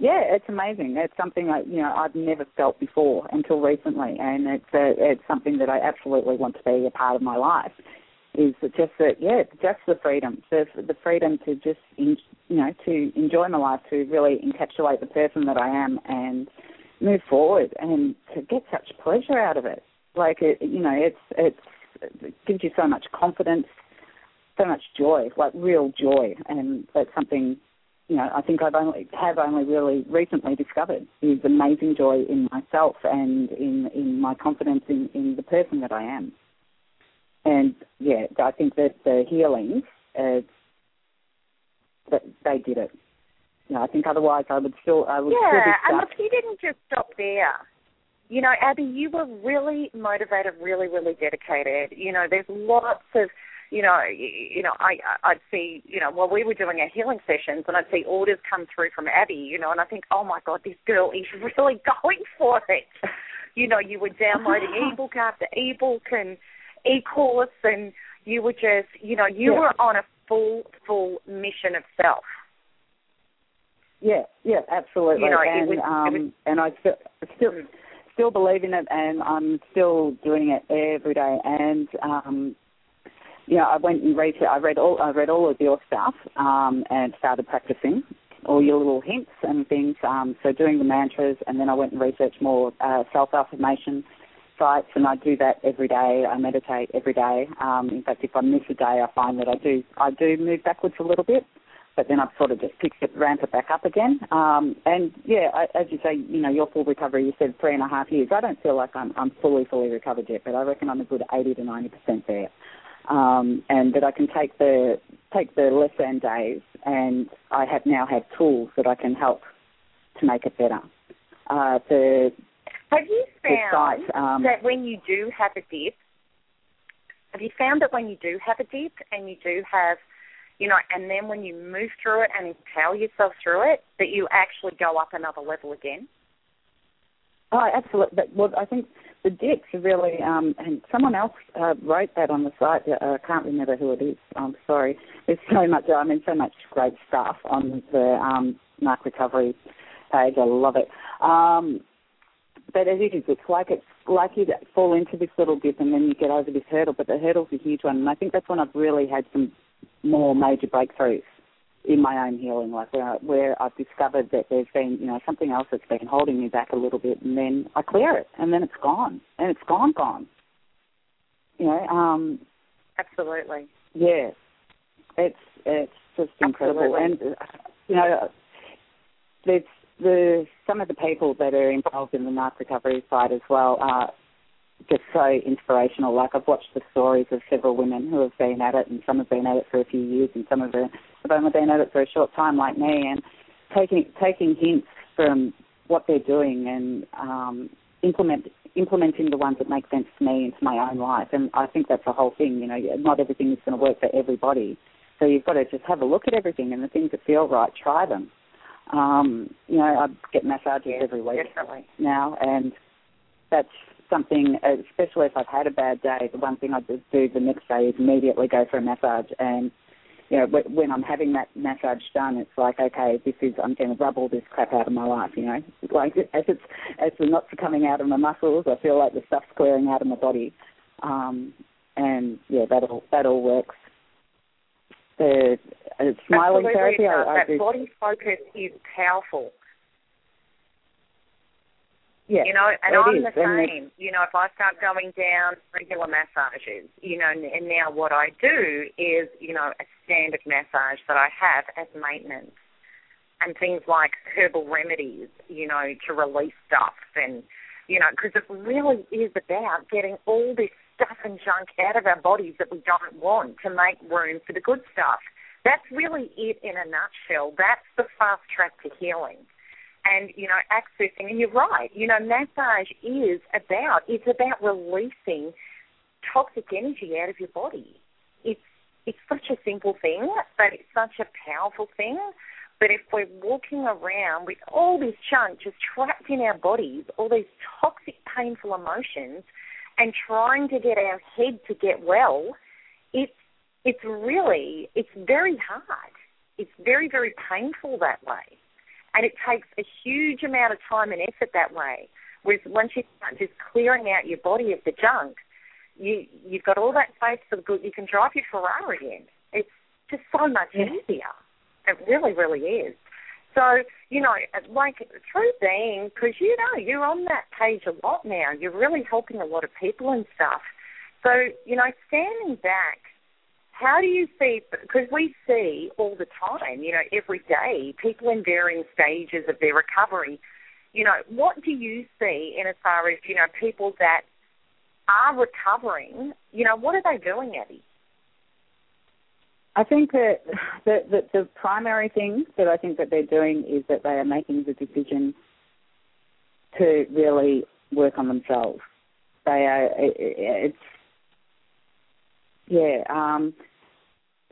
yeah, it's amazing. It's something that you know I've never felt before until recently, and it's a, it's something that I absolutely want to be a part of my life. Is just that yeah, just the freedom, the the freedom to just in, you know to enjoy my life, to really encapsulate the person that I am, and move forward, and to get such pleasure out of it. Like it, you know, it's it's it gives you so much confidence so much joy, like real joy, and that's something you know I think I've only have only really recently discovered is amazing joy in myself and in in my confidence in in the person that I am. And yeah, I think that the healing, uh, that they did it. You know, I think otherwise I would still I would still be yeah, and look, you didn't just stop there. You know, Abby, you were really motivated, really, really dedicated. You know, there's lots of you know, you know, I I'd see, you know, while we were doing our healing sessions, and I'd see orders come through from Abby, you know, and I think, oh my God, this girl is [LAUGHS] really going for it. [LAUGHS] You know, you were downloading [LAUGHS] ebook after ebook and e-course, and you were just, you know, you Yeah. were on a full, full mission of self. Yeah, yeah, absolutely. You know, and was- um, was- and I still still still believe in it, and I'm still doing it every day. And um, you know, I went and read I read all I read all of your stuff um, and started practicing all your little hints and things. Um, so doing the mantras, and then I went and researched more uh, self affirmation sites, and I do that every day. I meditate every day. Um, in fact, if I miss a day, I find that I do I do move backwards a little bit but then I've sort of just picked it, ramp it back up again. Um, and yeah, I, as you say, you know, your full recovery, you said three and a half years. I don't feel like I'm, I'm fully, fully recovered yet, but I reckon I'm a good 80 to 90 percent there. Um, and that I can take the take the less than days, and I have now had tools that I can help to make it better. Uh, the Have you found site, um, that when you do have a dip, have you found that when you do have a dip and you do have, you know, and then when you move through it and empower yourself through it, that you actually go up another level again? Oh, absolutely. But, well, I think the are really, um, and someone else uh, wrote that on the site. Uh, I can't remember who it is. I'm sorry. There's so much. I mean, so much great stuff on the um, Narc Recovery page. I love it. Um, but as it is. It's like it's like you fall into this little dip and then you get over this hurdle. But the hurdle's a huge one, and I think that's when I've really had some more major breakthroughs in my own healing, like where where I've discovered that there's been you know something else that's been holding me back a little bit, and then I clear it, and then it's gone, and it's gone, gone. You know, um, Absolutely. yeah, it's it's just incredible, Absolutely. and you know, there's the some of the people that are involved in the narc recovery side as well are just so inspirational. Like I've watched the stories of several women who have been at it, and some have been at it for a few years, and some of them have only been at it for a short time, like me, and taking taking hints from what they're doing and um, implement implementing the ones that make sense to me into my own life. And I think that's the whole thing. You know, not everything is going to work for everybody, so you've got to just have a look at everything and the things that feel right, try them. Um, you know, I get massages every week now, and that's something, especially if I've had a bad day, the one thing I just do the next day is immediately go for a massage. And, you know, when I'm having that massage done, it's like, okay, this is, I'm going to rub all this crap out of my life, you know. Like, [LAUGHS] as it's, as the knots are coming out of my muscles, I feel like the stuff's clearing out of my body. Um, and, yeah, that all, that all works. The uh, smiling Absolutely therapy, I, I, that do. body focus is powerful. Yeah, you know, and I'm is. the same. You know, if I start going down regular massages, you know, and, and now what I do is, you know, a standard massage that I have as maintenance, and things like herbal remedies, you know, to release stuff, and you know, because it really is about getting all this stuff and junk out of our bodies that we don't want to make room for the good stuff. That's really it in a nutshell. That's the fast track to healing and you know accessing and you're right you know massage is about it's about releasing toxic energy out of your body. It's it's such a simple thing but it's such a powerful thing. But if we're walking around with all this junk just trapped in our bodies all these toxic painful emotions and trying to get our head to get well it's it's really it's very hard. It's very very painful that way and it takes a huge amount of time and effort that way. Whereas once you start just clearing out your body of the junk, you you've got all that space for the good. You can drive your Ferrari in. It's just so much yeah. easier. It really, really is. So you know, uh, like through being, because you know you're on that page a lot now. You're really helping a lot of people and stuff. So you know, standing back how do you see, because we see all the time, you know, every day, people in varying stages of their recovery. You know, what do you see in as far as, you know, people that are recovering, you know, what are they doing, Abby? I think that the, the, the primary thing that I think that they're doing is that they are making the decision to really work on themselves. They are, it, it's, yeah, um,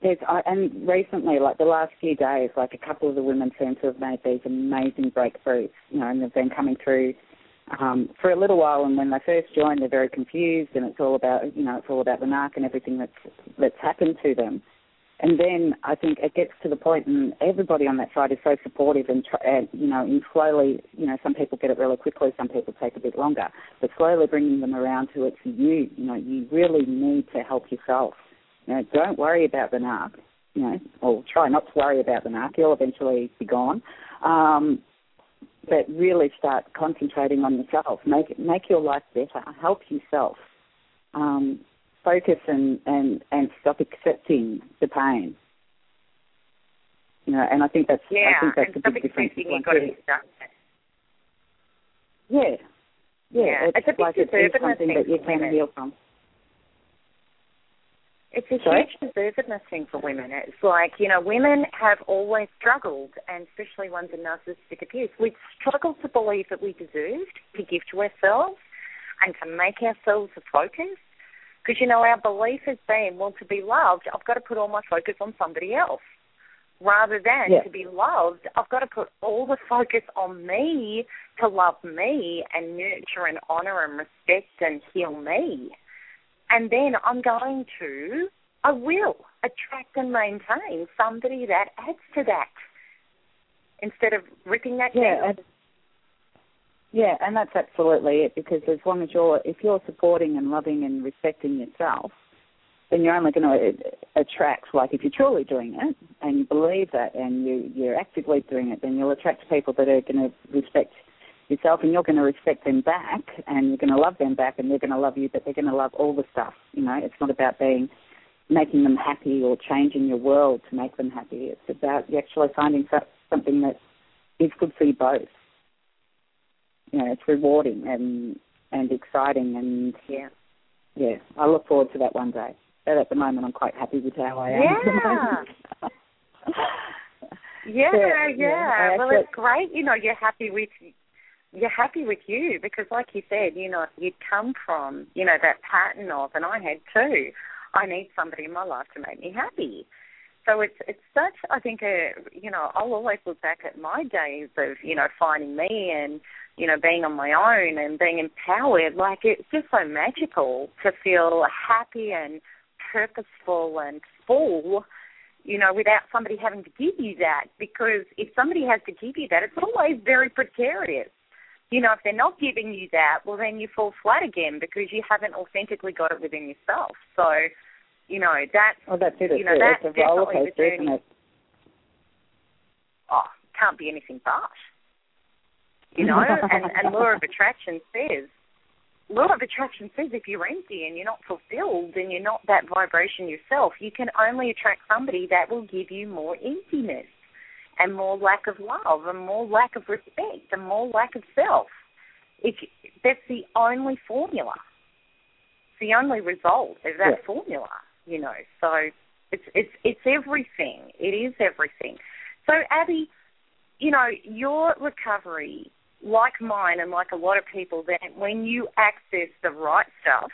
there's, I, and recently, like the last few days, like a couple of the women seem to have made these amazing breakthroughs, you know, and they've been coming through um, for a little while. And when they first join, they're very confused, and it's all about, you know, it's all about the narc and everything that's that's happened to them. And then I think it gets to the point, and everybody on that side is so supportive, and, and you know, and slowly, you know, some people get it really quickly, some people take a bit longer, but slowly bringing them around to it's you. You know, you really need to help yourself you know, don't worry about the narc. You know, or try not to worry about the narc. He'll eventually be gone. Um, but really start concentrating on yourself. Make make your life better. Help yourself. Um, focus and, and, and stop accepting the pain. You know, and I think that's yeah, I think that's and a big difference. You've got to be stuck. Yeah. Yeah, yeah. it's, it's a like it's something that you can heal from. It's a Sorry? huge deservedness thing for women. It's like, you know, women have always struggled, and especially ones in narcissistic abuse, we struggle to believe that we deserved to give to ourselves and to make ourselves a focus. Because, you know, our belief has been, well, to be loved, I've got to put all my focus on somebody else. Rather than to be loved, I've got to put all the focus on me to love me and nurture and honor and respect and heal me and then I'm going to, I will attract and maintain somebody that adds to that instead of ripping that yeah, down. And, yeah, and that's absolutely it because as long as you're, if you're supporting and loving and respecting yourself, then you're only going to attract, like if you're truly doing it and you believe that and you, you're actively doing it, then you'll attract people that are going to respect yourself and you're going to respect them back and you're going to love them back and they're going to love you, but they're going to love all the stuff. You know, it's not about being making them happy or changing your world to make them happy. It's about you actually finding something that is good for you both. You know, it's rewarding and and exciting and yeah, yeah. I look forward to that one day. But at the moment, I'm quite happy with how I am. [LAUGHS] Yeah. yeah, yeah, yeah. Well, it's great. You know, you're happy with you're happy with you because, like you said, you know, you'd come from, you know, that pattern of, and I had too. I need somebody in my life to make me happy. so it's it's such I think a you know I'll always look back at my days of you know finding me and you know being on my own and being empowered like it's just so magical to feel happy and purposeful and full you know without somebody having to give you that because if somebody has to give you that it's always very precarious you know if they're not giving you that well then you fall flat again because you haven't authentically got it within yourself. So you know that's oh that's it. you know it's, that's it's a roller coaster the isn't it? Oh can't be anything but you know [LAUGHS] and and law of attraction says law of attraction says if you're empty and you're not fulfilled and you're not that vibration yourself you can only attract somebody that will give you more emptiness and more lack of love and more lack of respect and more lack of self. If that's the only formula. It's the only result of that yeah. formula you know. So it's it's it's everything. It is everything. So abby you know your recovery like mine and like a lot of people, that when you access the right stuff,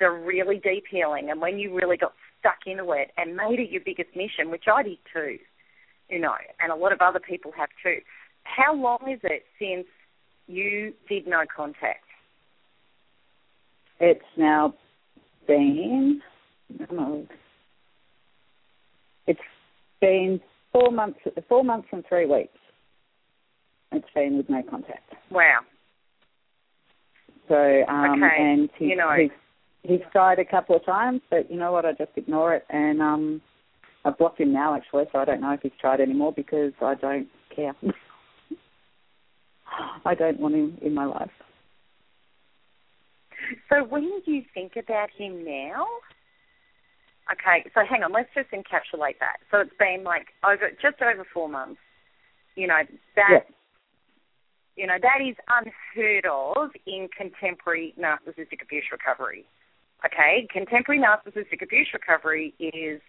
the really deep healing, and when you really got stuck into it and made it your biggest mission, which I did too, you know, and a lot of other people have too. How long is it since you did no contact? It's now been, know, it's been four months, four months and three weeks. It's been with no contact. Wow. So um, okay. and he, you know he's he's tried a couple of times, but you know what? I just ignore it, and um, I've blocked him now actually, so I don't know if he's tried anymore because I don't care. [LAUGHS] I don't want him in my life. So when you think about him now, okay, so hang on, let's just encapsulate that. So it's been like over just over four months. You know that yes. You know, that is unheard of in contemporary narcissistic abuse recovery. Okay? Contemporary narcissistic abuse recovery is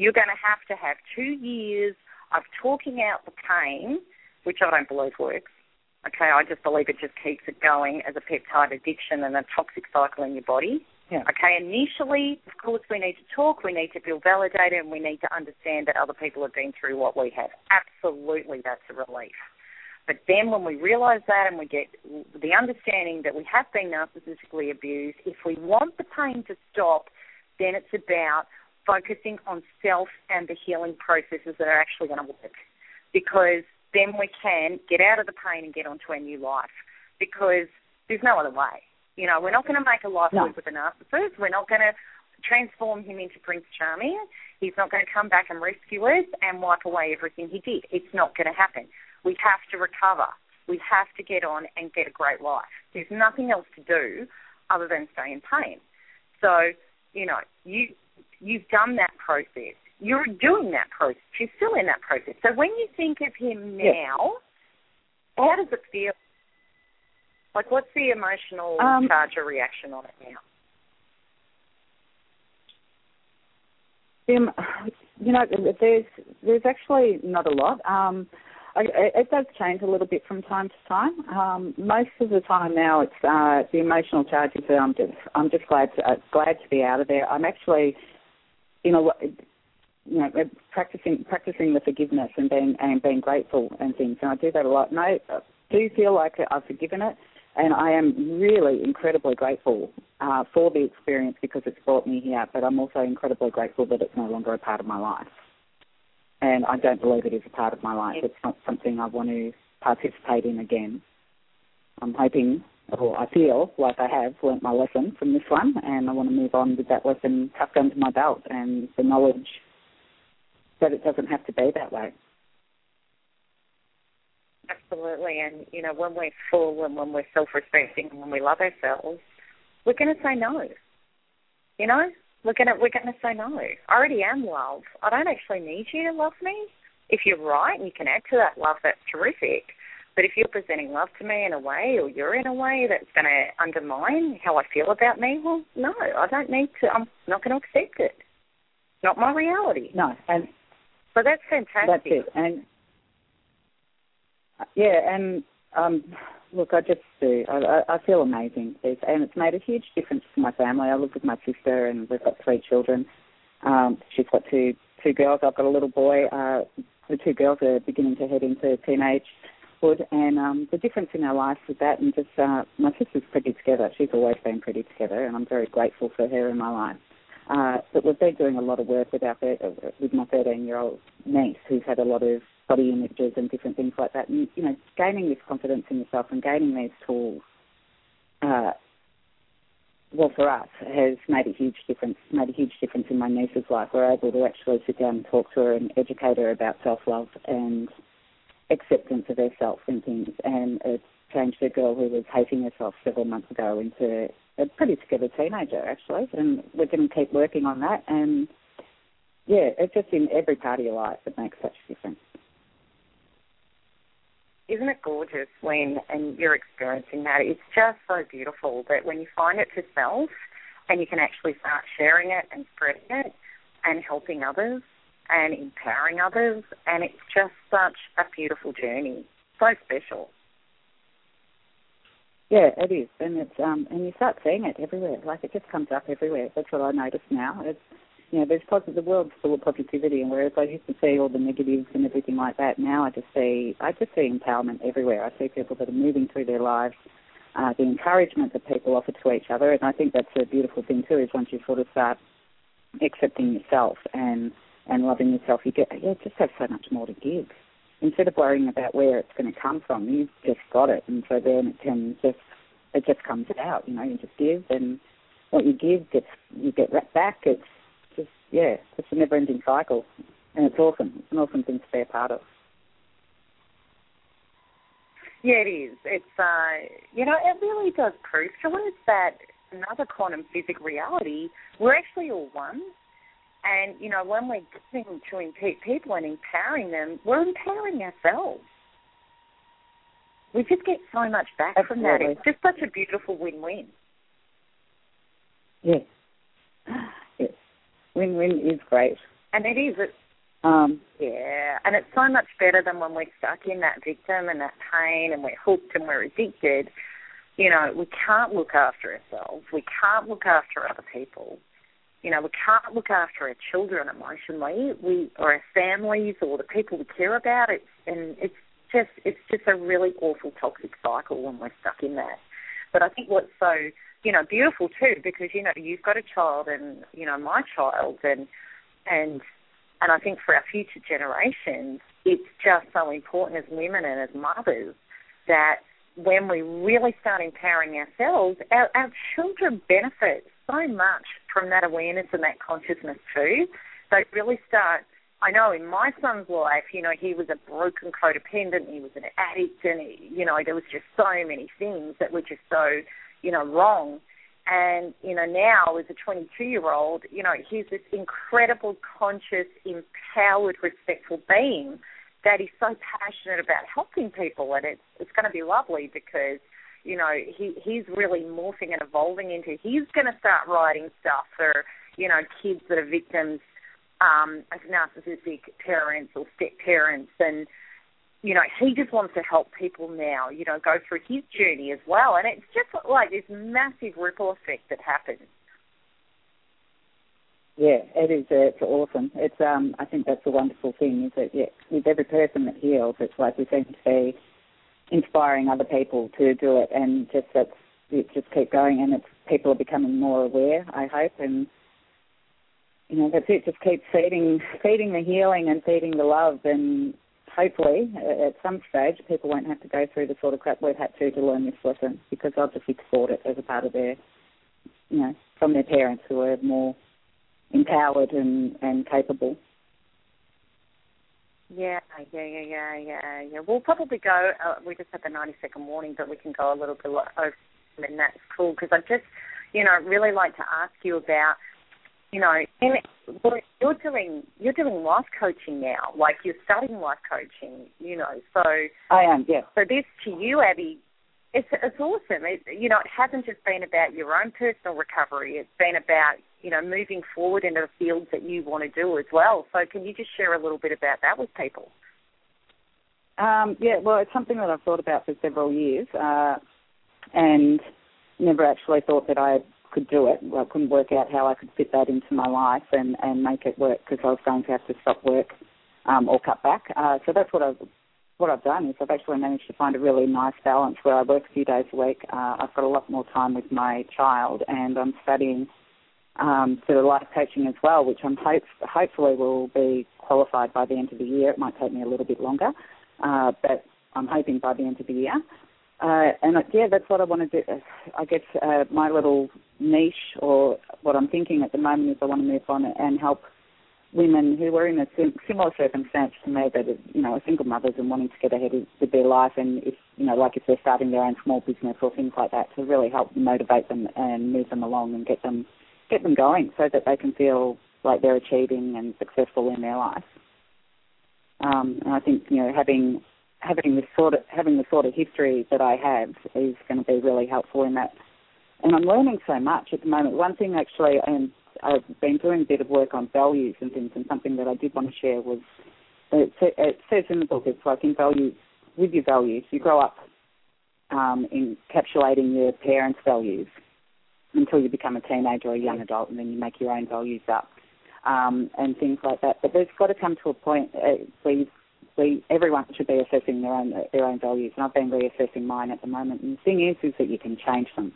you're going to have to have two years of talking out the pain, which I don't believe works. Okay, I just believe it just keeps it going as a peptide addiction and a toxic cycle in your body. Yeah. Okay, initially, of course, we need to talk, we need to feel validated, and we need to understand that other people have been through what we have. Absolutely, that's a relief. But then when we realize that and we get the understanding that we have been narcissistically abused, if we want the pain to stop, then it's about focusing on self and the healing processes that are actually going to work. Because then we can get out of the pain and get onto our new life. Because there's no other way. You know, we're not going to make a life no. work with a narcissist. We're not going to transform him into Prince Charming. He's not going to come back and rescue us and wipe away everything he did. It's not going to happen. We have to recover. We have to get on and get a great life. There's nothing else to do other than stay in pain. So, you know, you you've done that process. You're doing that process. You're still in that process. So when you think of him now, yes. how does it feel? Like, what's the emotional um, charge or reaction on it now? Um, you know, there's there's actually not a lot. Um, I, it does change a little bit from time to time. Um, most of the time now, it's uh, the emotional charges that I'm just I'm just glad to, uh, glad to be out of there. I'm actually, you know, you know, practicing practicing the forgiveness and being and being grateful and things. And I do that a lot. And I do feel like I've forgiven it, and I am really incredibly grateful uh, for the experience because it's brought me here. But I'm also incredibly grateful that it's no longer a part of my life and I don't believe it is a part of my life. It's not something I want to participate in again. I'm hoping, or I feel like I have learnt my lesson from this one, and I want to move on with that lesson tucked under my belt and the knowledge that it doesn't have to be that way. Absolutely, and you know when we're full and when we're self-respecting and when we love ourselves, we're going to say no. You know, we're gonna we're gonna say no. I already am love. I don't actually need you to love me. If you're right and you can add to that love, that's terrific. But if you're presenting love to me in a way, or you're in a way that's going to undermine how I feel about me, well, no, I don't need to. I'm not going to accept it. Not my reality. No, and so that's fantastic. That's it. And yeah, and um, look, I just do. I, I feel amazing, and it's made a huge difference to my family. I live with my sister, and we've got three children. Um, she's got two two girls. I've got a little boy. Uh, the two girls are beginning to head into teenagehood, and um, the difference in our lives with that, and just uh, my sister's pretty together. She's always been pretty together, and I'm very grateful for her in my life. Uh, but we've been doing a lot of work with our with my 13 year old niece, who's had a lot of body images and different things like that. And you know, gaining this confidence in yourself and gaining these tools, uh, well, for us, has made a huge difference. Made a huge difference in my niece's life. We're able to actually sit down and talk to her and educate her about self love and acceptance of herself and things. And it's changed a girl who was hating herself several months ago into a pretty together teenager actually, and we're going to keep working on that. And yeah, it's just in every part of your life it makes such a difference. Isn't it gorgeous when and you're experiencing that? It's just so beautiful that when you find it yourself and you can actually start sharing it and spreading it and helping others and empowering others, and it's just such a beautiful journey. So special. Yeah, it is, and it's um, and you start seeing it everywhere. Like it just comes up everywhere. That's what I notice now. It's you know, there's positive. The world's full of positivity, and whereas I used to see all the negatives and everything like that, now I just see I just see empowerment everywhere. I see people that are moving through their lives, uh, the encouragement that people offer to each other, and I think that's a beautiful thing too. Is once you sort of start accepting yourself and and loving yourself, you get yeah, just have so much more to give instead of worrying about where it's going to come from, you've just got it, and so then it can just it just comes out. You know, you just give, and what you give gets you get right back. It's just yeah, it's a never-ending cycle, and it's awesome. It's an awesome thing to be a part of. Yeah, it is. It's uh, you know, it really does prove to us that another quantum physics reality, we're actually all one. And, you know, when we're giving to people and empowering them, we're empowering ourselves. We just get so much back Absolutely. from that. It's just such a beautiful win-win. Yes. Yes. Win-win is great. And it is. It, um, yeah, and it's so much better than when we're stuck in that victim and that pain and we're hooked and we're addicted. You know, we can't look after ourselves. We can't look after other people you know, we can't look after our children emotionally, we or our families or the people we care about. It's and it's just it's just a really awful toxic cycle when we're stuck in that. But I think what's so you know beautiful too, because you know you've got a child and you know my child and and and I think for our future generations, it's just so important as women and as mothers that when we really start empowering ourselves, our, our children benefit so much from that awareness and that consciousness too. They really start. I know in my son's life, you know, he was a broken codependent, he was an addict, and he, you know, there was just so many things that were just so, you know, wrong. And you know, now as a 22-year-old, you know, he's this incredible, conscious, empowered, respectful being that is so passionate about helping people, and it's it's going to be lovely because you know he he's really morphing and evolving into he's going to start writing stuff for you know kids that are victims um, of narcissistic parents or step parents and you know he just wants to help people now you know go through his journey as well and it's just like this massive ripple effect that happens yeah, it is. It's awesome. It's um. I think that's a wonderful thing. Is that yeah, with every person that heals, it's like we seem to be inspiring other people to do it, and just that's it just keep going, and it's people are becoming more aware. I hope, and you know that's it. Just keep feeding, feeding the healing and feeding the love, and hopefully at some stage people won't have to go through the sort of crap we've had to to learn this lesson because they'll just taught it as a part of their, you know, from their parents who are more empowered and and capable. Yeah, yeah, yeah, yeah, yeah, yeah. We'll probably go. Uh, we just had the ninety second warning, but we can go a little bit over, and that's cool because I just, you know, really like to ask you about, you know, in, you're doing you're doing life coaching now. Like you're studying life coaching, you know. So I am, yeah. So this to you, Abby, it's it's awesome. It, you know, it hasn't just been about your own personal recovery. It's been about you know, moving forward into the fields that you want to do as well. So can you just share a little bit about that with people? Um, yeah, well, it's something that I've thought about for several years, uh, and never actually thought that I'd could do it. I couldn't work out how I could fit that into my life and and make it work because I was going to have to stop work um, or cut back. Uh, so that's what I've what I've done is I've actually managed to find a really nice balance where I work a few days a week. Uh, I've got a lot more time with my child, and I'm studying um, sort of life coaching as well, which I'm hope hopefully will be qualified by the end of the year. It might take me a little bit longer, uh, but I'm hoping by the end of the year. Uh, and uh, yeah, that's what I want to do. I guess uh, my little niche, or what I'm thinking at the moment, is I want to move on and help women who are in a similar circumstance to me, that are, you know, are single mothers and wanting to get ahead with their life, and if you know, like if they're starting their own small business or things like that, to really help motivate them and move them along and get them get them going, so that they can feel like they're achieving and successful in their life. Um, and I think you know, having having the sort of having the sort of history that I have is going to be really helpful in that. And I'm learning so much at the moment. One thing actually, and I've been doing a bit of work on values and things, and something that I did want to share was it, it says in the book it's like in values with your values you grow up um, encapsulating your parents' values until you become a teenager or a young adult, and then you make your own values up um, and things like that. But there's got to come to a point uh, where you, we everyone should be assessing their own their own values, and I've been reassessing mine at the moment. And the thing is, is that you can change them,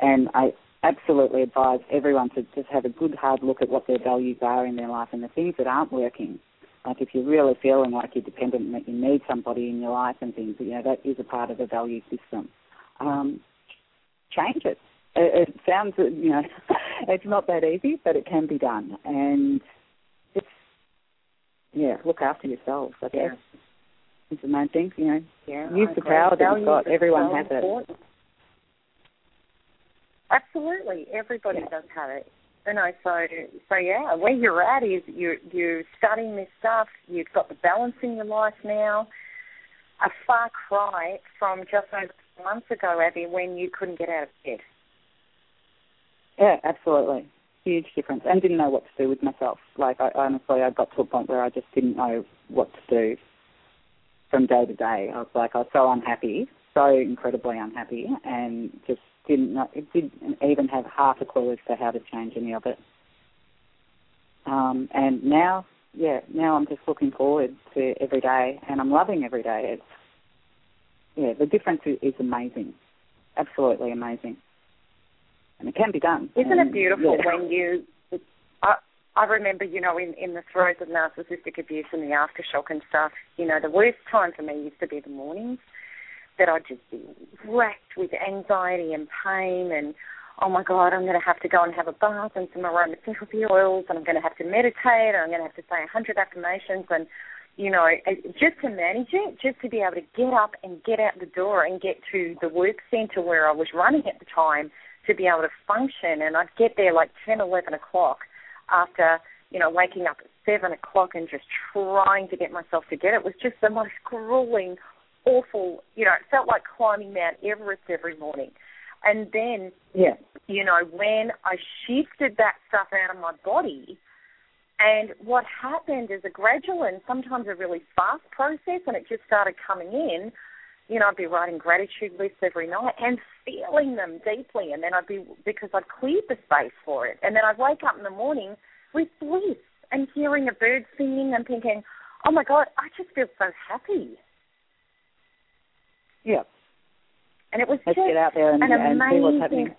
and I absolutely advise everyone to just have a good hard look at what their values are in their life and the things that aren't working. Like if you're really feeling like you're dependent and that you need somebody in your life and things, you know, that is a part of the value system. Um, change it. It. It sounds, you know, [LAUGHS] it's not that easy, but it can be done. And it's, yeah, look after yourselves, I guess. Yeah. Is the main thing, you know. Yeah, Use the power that you've got. Everyone has it. Absolutely, everybody yeah. does have it. You know, so so yeah, where you're at is you're you're studying this stuff. You've got the balance in your life now. A far cry from just over months ago, Abby, when you couldn't get out of bed. Yeah, absolutely. Huge difference, and didn't know what to do with myself. Like, I, honestly, I got to a point where I just didn't know what to do from day to day. I was like, I was so unhappy, so incredibly unhappy, and just didn't know, it didn't even have half a clue as to how to change any of it. Um, and now, yeah, now I'm just looking forward to every day, and I'm loving every day. It's yeah, the difference is, is amazing, absolutely amazing, and it can be done. Isn't and, it beautiful yeah. when you? I I remember, you know, in in the throes of narcissistic abuse and the aftershock and stuff. You know, the worst time for me used to be the mornings that I'd just be racked with anxiety and pain and oh my God, I'm going to have to go and have a bath and some aromatherapy oils and I'm going to have to meditate and I'm going to have to say a hundred affirmations and you know, just to manage it, just to be able to get up and get out the door and get to the work centre where I was running at the time to be able to function. And I'd get there like 10, 11 o'clock after, you know, waking up at 7 o'clock and just trying to get myself to get it. It was just the most grueling, awful, you know, it felt like climbing Mount Everest every morning. And then, yeah. you know, when I shifted that stuff out of my body, and what happened is a gradual and sometimes a really fast process, and it just started coming in. You know, I'd be writing gratitude lists every night and feeling them deeply, and then I'd be because I'd cleared the space for it, and then I'd wake up in the morning with bliss and hearing a bird singing and thinking, "Oh my God, I just feel so happy." Yeah. And it was Let's just get out there and, an and amazing, see what's happening.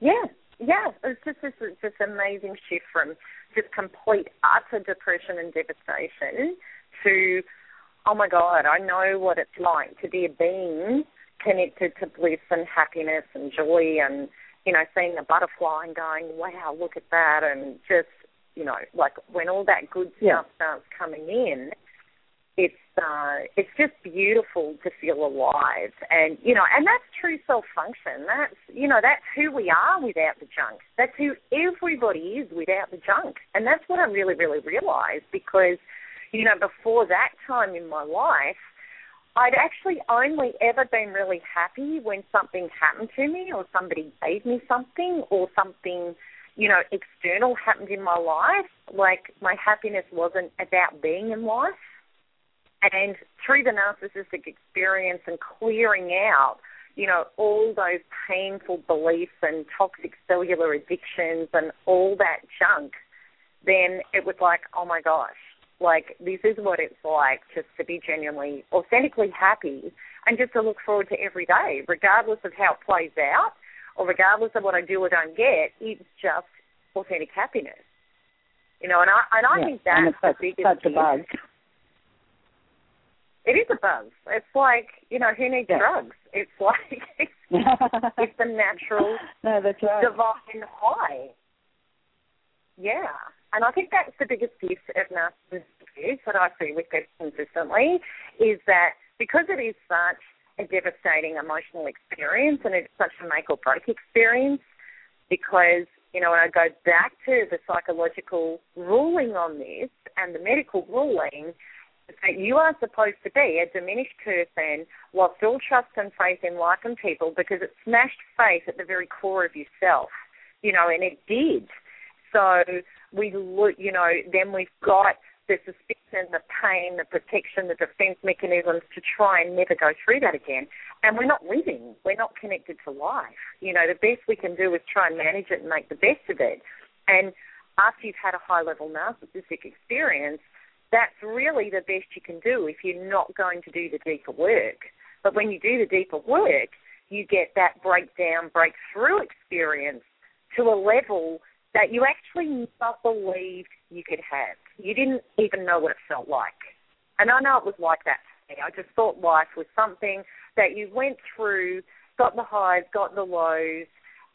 Yeah, yeah. It's just this just amazing shift from just complete utter depression and devastation to oh my god, I know what it's like to be a being connected to bliss and happiness and joy and you know seeing a butterfly and going wow look at that and just you know like when all that good stuff yeah. starts coming in it's uh, it's just beautiful to feel alive, and you know, and that's true self function. That's you know, that's who we are without the junk. That's who everybody is without the junk, and that's what I really, really realised because, you know, before that time in my life, I'd actually only ever been really happy when something happened to me, or somebody gave me something, or something. You know, external happened in my life. Like my happiness wasn't about being in life and through the narcissistic experience and clearing out, you know, all those painful beliefs and toxic cellular addictions and all that junk, then it was like, oh my gosh, like this is what it's like just to be genuinely, authentically happy and just to look forward to every day, regardless of how it plays out or regardless of what I do or don't get, it's just authentic happiness. You know, and I and I yeah, think that's and the biggest such a buzz. It is a buzz. It's like you know, who needs yeah. drugs? It's like [LAUGHS] it's, it's a natural, [LAUGHS] no, that's right. divine high. Yeah, and I think that's the biggest gift of narcissism that I see with people consistently is that because it is such a devastating emotional experience and it's such a make or break experience because you know, when I go back to the psychological ruling on this and the medical ruling, that you are supposed to be a diminished person, lost all trust and faith in life and people because it smashed faith at the very core of yourself, you know, and it did. So we look, you know, then we've got the suspicion, the pain, the protection, the defense mechanisms to try and never go through that again. And we're not living. We're not connected to life. You know, the best we can do is try and manage it and make the best of it. And after you've had a high level narcissistic experience, that's really the best you can do if you're not going to do the deeper work. But when you do the deeper work, you get that breakdown, breakthrough experience to a level that you actually never believed you could have. You didn't even know what it felt like. And I know it was like that for me. I just thought life was something that you went through, got the highs, got the lows,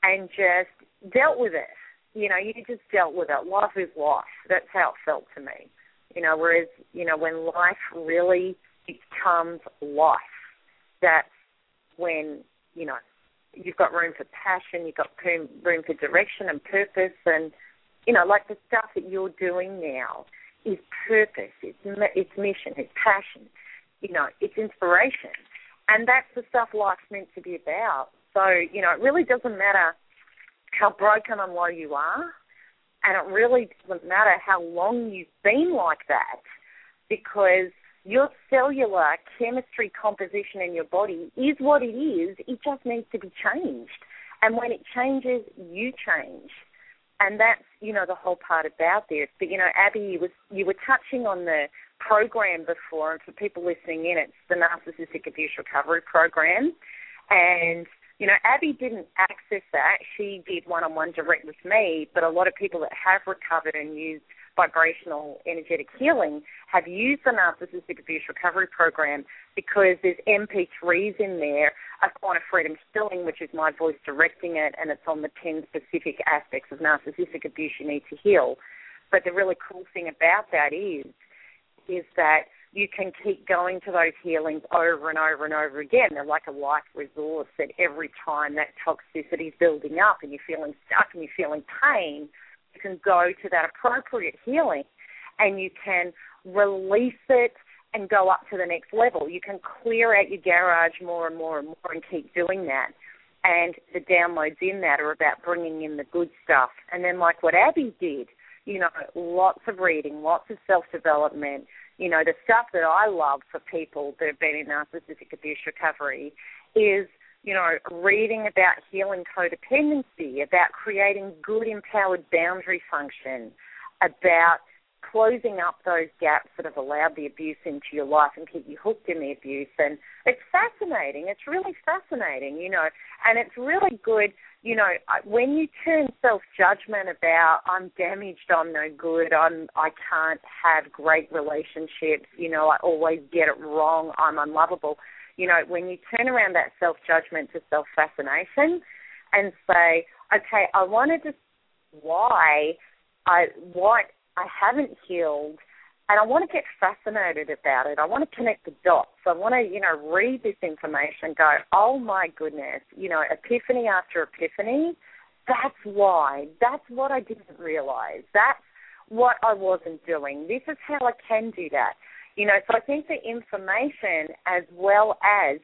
and just dealt with it. You know, you just dealt with it. Life is life. That's how it felt to me. You know, whereas, you know, when life really becomes life, that's when, you know, you've got room for passion, you've got room for direction and purpose, and you know, like the stuff that you're doing now is purpose, it's it's mission, it's passion, you know, it's inspiration, and that's the stuff life's meant to be about. So you know, it really doesn't matter how broken and low you are, and it really doesn't matter how long you've been like that, because your cellular chemistry composition in your body is what it is. It just needs to be changed. And when it changes, you change. And that's, you know, the whole part about this. But, you know, Abby, you, was, you were touching on the program before, and for people listening in, it's the Narcissistic Abuse Recovery Program. And, you know, Abby didn't access that. She did one on one direct with me, but a lot of people that have recovered and used vibrational energetic healing have used the Narcissistic Abuse Recovery Program because there's MP3s in there of Quantum Freedom Healing, which is my voice directing it, and it's on the 10 specific aspects of narcissistic abuse you need to heal. But the really cool thing about that is, is that you can keep going to those healings over and over and over again. They're like a life resource that every time that toxicity is building up and you're feeling stuck and you're feeling pain, you can go to that appropriate healing and you can release it and go up to the next level. You can clear out your garage more and more and more and keep doing that. And the downloads in that are about bringing in the good stuff. And then, like what Abby did, you know, lots of reading, lots of self development. You know, the stuff that I love for people that have been in narcissistic abuse recovery is you know, reading about healing codependency, about creating good empowered boundary function, about closing up those gaps that have allowed the abuse into your life and keep you hooked in the abuse. And it's fascinating. It's really fascinating, you know, and it's really good, you know, when you turn self judgment about I'm damaged, I'm no good, I'm I can't have great relationships, you know, I always get it wrong, I'm unlovable you know, when you turn around that self judgment to self fascination and say, okay, I wanted to just why I what I haven't healed and I want to get fascinated about it. I want to connect the dots. I want to, you know, read this information go, oh my goodness, you know, epiphany after epiphany. That's why. That's what I didn't realize. That's what I wasn't doing. This is how I can do that. You know, so I think the information as well as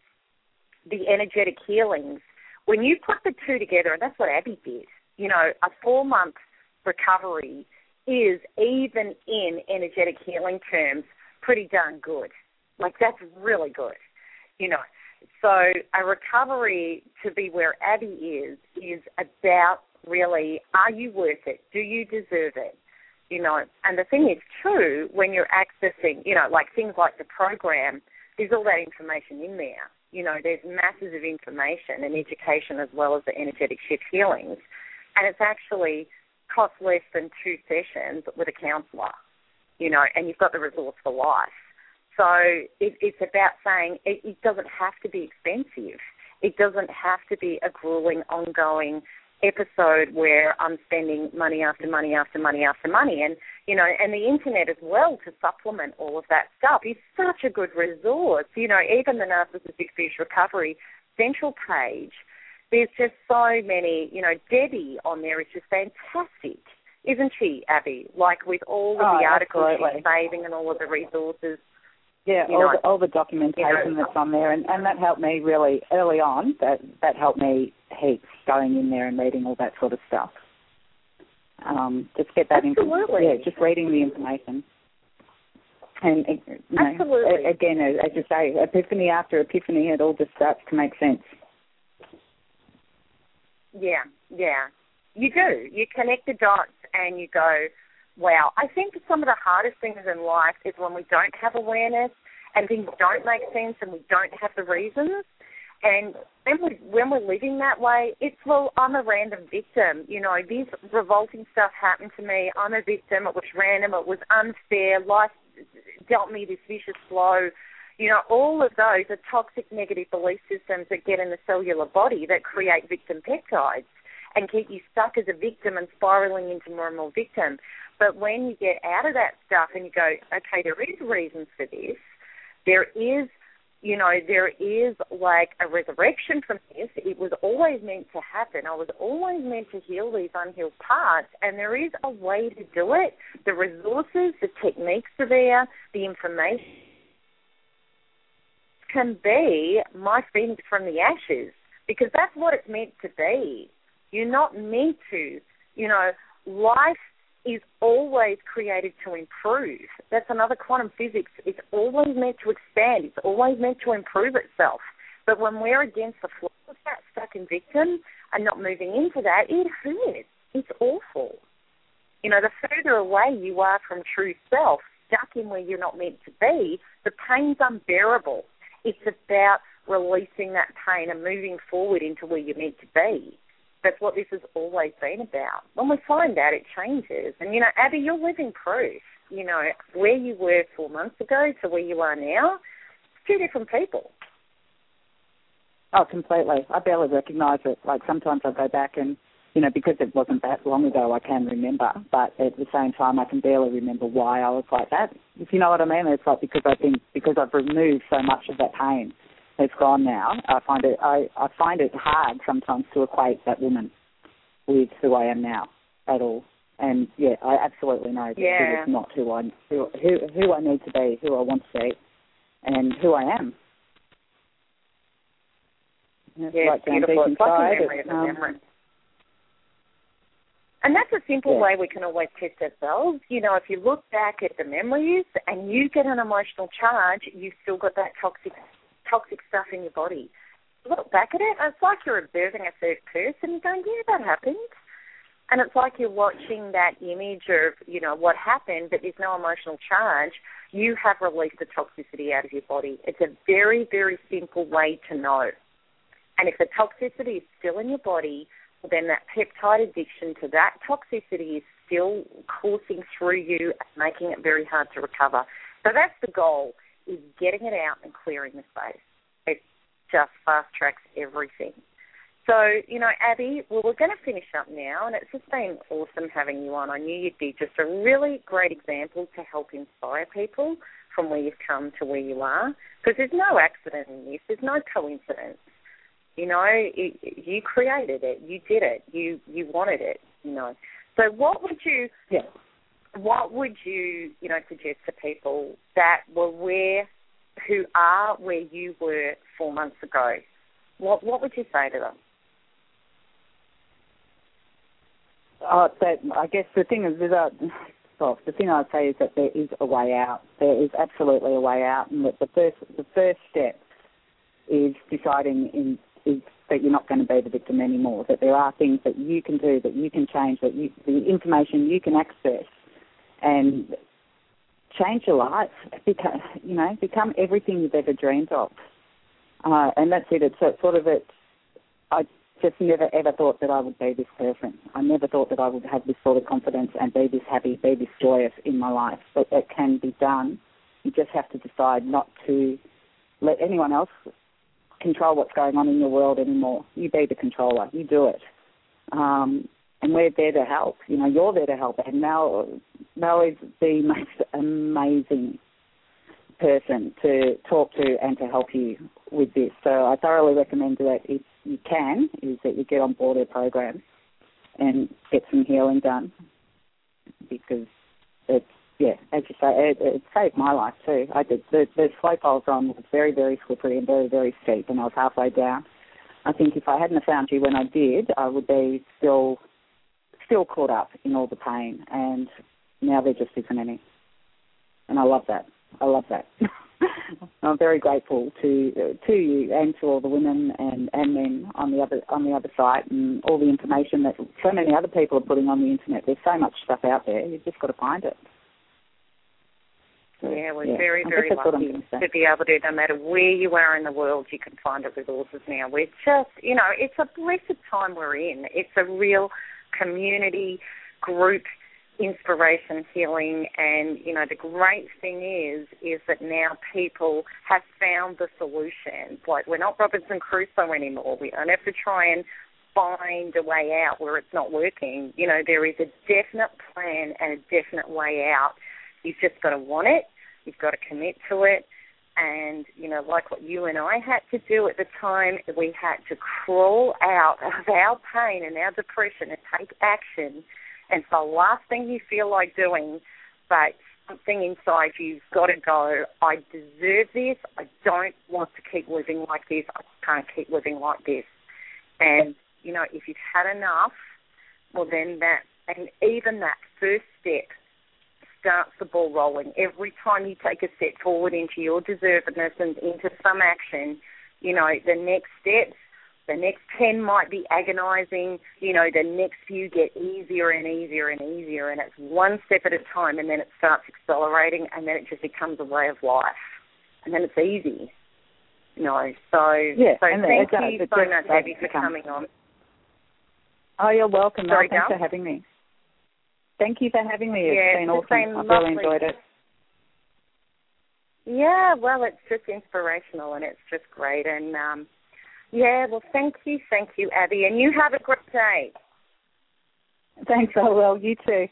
the energetic healings, when you put the two together, and that's what Abby did, you know, a four month recovery is, even in energetic healing terms, pretty darn good. Like, that's really good, you know. So a recovery to be where Abby is is about really are you worth it? Do you deserve it? You know, and the thing is too when you're accessing, you know, like things like the program, there's all that information in there. You know, there's masses of information and education as well as the energetic shift healings, and it's actually costs less than two sessions with a counsellor. You know, and you've got the resource for life. So it, it's about saying it, it doesn't have to be expensive. It doesn't have to be a grueling, ongoing episode where I'm spending money after money after money after money. And, you know, and the internet as well to supplement all of that stuff is such a good resource. You know, even the Narcissistic Fish Recovery Central page, there's just so many, you know, Debbie on there is just fantastic. Isn't she, Abby? Like with all of oh, the articles absolutely. she's saving and all of the resources yeah, you all, know, the, all the documentation you know, that's on there, and, and that helped me really early on. That that helped me heaps going in there and reading all that sort of stuff. Um, just get that Absolutely. information. Yeah, just reading the information. And you know, Absolutely. again, as you say, epiphany after epiphany, it all just starts to make sense. Yeah, yeah. You do. You connect the dots and you go, wow. I think some of the hardest things in life is when we don't have awareness and things don't make sense and we don't have the reasons. And when we when we're living that way, it's well, I'm a random victim. You know, this revolting stuff happened to me. I'm a victim. It was random. It was unfair. Life dealt me this vicious blow. You know, all of those are toxic negative belief systems that get in the cellular body that create victim peptides and keep you stuck as a victim and spiraling into more and more victim. But when you get out of that stuff and you go, okay, there is reasons for this, there is, you know, there is like a resurrection from this. It was always meant to happen. I was always meant to heal these unhealed parts, and there is a way to do it. The resources, the techniques are there, the information can be my phoenix from the ashes because that's what it's meant to be. You're not meant to, you know, life is always created to improve. That's another quantum physics. It's always meant to expand. It's always meant to improve itself. But when we're against the flow of that stuck in victim and not moving into that, it hurts. It's awful. You know, the further away you are from true self, stuck in where you're not meant to be, the pain's unbearable. It's about releasing that pain and moving forward into where you're meant to be. That's what this has always been about. When we find out, it changes. And, you know, Abby, you're living proof. You know, where you were four months ago to where you are now, two different people. Oh, completely. I barely recognise it. Like sometimes I go back and, you know, because it wasn't that long ago, I can remember. But at the same time, I can barely remember why I was like that. If you know what I mean, it's like because I think because I've removed so much of that pain it's gone now. I find it I, I find it hard sometimes to equate that woman with who I am now at all. And yeah, I absolutely know that yeah. is not who I who, who who I need to be, who I want to be, and who I am. Yeah, beautiful. It's like memory of a um, memory. And that's a simple yeah. way we can always test ourselves. You know, if you look back at the memories and you get an emotional charge, you've still got that toxic toxic stuff in your body. Look back at it, it's like you're observing a third person going, yeah, that happened. And it's like you're watching that image of, you know, what happened, but there's no emotional charge. You have released the toxicity out of your body. It's a very, very simple way to know. And if the toxicity is still in your body, then that peptide addiction to that toxicity is still coursing through you, making it very hard to recover. So that's the goal is getting it out and clearing the space. It just fast tracks everything. So, you know, Abby, well, we're going to finish up now, and it's just been awesome having you on. I knew you'd be just a really great example to help inspire people from where you've come to where you are, because there's no accident in this. There's no coincidence. You know, it, you created it. You did it. You you wanted it. You know. So, what would you? Yeah what would you, you know, suggest to people that were where, who are where you were four months ago? What what would you say to them? Oh, that I guess the thing is that well, the thing I'd say is that there is a way out. There is absolutely a way out, and that the first the first step is deciding in is that you're not going to be the victim anymore. That there are things that you can do, that you can change, that you, the information you can access, and change your life. Become, you know, become everything you've ever dreamed of. Uh, and that's it. It's sort of it. I just never ever thought that I would be this person. I never thought that I would have this sort of confidence and be this happy, be this joyous in my life. But it can be done. You just have to decide not to let anyone else control what's going on in your world anymore. You be the controller. You do it. Um, and we're there to help. You know, you're there to help. And Mel, Mel is the most amazing person to talk to and to help you with this. So I thoroughly recommend that if you can, is that you get on board her program and get some healing done because it's yeah, as you say, it, it saved my life too. I did the, the slope I was on was very very slippery and very very steep, and I was halfway down. I think if I hadn't found you when I did, I would be still still caught up in all the pain, and now there just isn't any. And I love that. I love that. [LAUGHS] I'm very grateful to to you and to all the women and, and men on the other on the other site and all the information that so many other people are putting on the internet. There's so much stuff out there. You've just got to find it. So, yeah, we're yeah. very, very lucky to be able to, no matter where you are in the world, you can find the resources now. We're just, you know, it's a blessed time we're in. It's a real community group inspiration healing and you know the great thing is is that now people have found the solution. Like we're not robinson crusoe anymore. We don't have to try and find a way out where it's not working. You know there is a definite plan and a definite way out. You've just got to want it. You've got to commit to it and you know like what you and I had to do at the time we had to crawl out of our pain and our depression and take action and it's the last thing you feel like doing, but something inside you's got to go, I deserve this. I don't want to keep living like this. I can't keep living like this. And, you know, if you've had enough, well, then that, and even that first step starts the ball rolling. Every time you take a step forward into your deservedness and into some action, you know, the next steps the next 10 might be agonizing. You know, the next few get easier and easier and easier, and it's one step at a time, and then it starts accelerating, and then it just becomes a way of life. And then it's easy. You know, so, yeah, so thank you so much, Abby, for coming on. Oh, you're welcome. Sorry, Thanks for having me. Thank you for having me. It's yeah, been awesome. Been I've really enjoyed it. Yeah, well, it's just inspirational and it's just great. And um, yeah, well, thank you, thank you, Abby, and you have a great day. Thanks, I will. You too.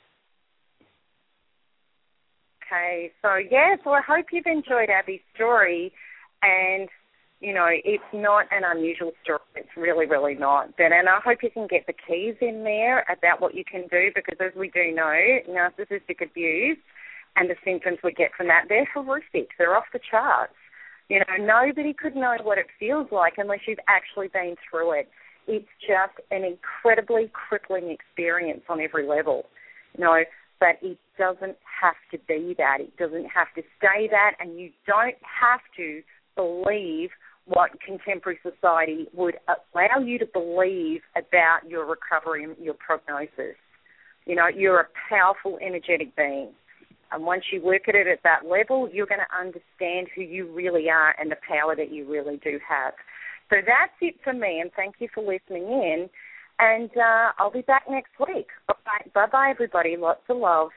Okay, so yeah, so I hope you've enjoyed Abby's story, and you know it's not an unusual story. It's really, really not. But and I hope you can get the keys in there about what you can do because, as we do know, narcissistic abuse and the symptoms we get from that they're horrific. They're off the charts. You know, nobody could know what it feels like unless you've actually been through it. It's just an incredibly crippling experience on every level. You know, but it doesn't have to be that. It doesn't have to stay that, and you don't have to believe what contemporary society would allow you to believe about your recovery and your prognosis. You know, you're a powerful, energetic being. And once you work at it at that level, you're going to understand who you really are and the power that you really do have. So that's it for me, and thank you for listening in. And uh, I'll be back next week. Bye bye, everybody. Lots of love.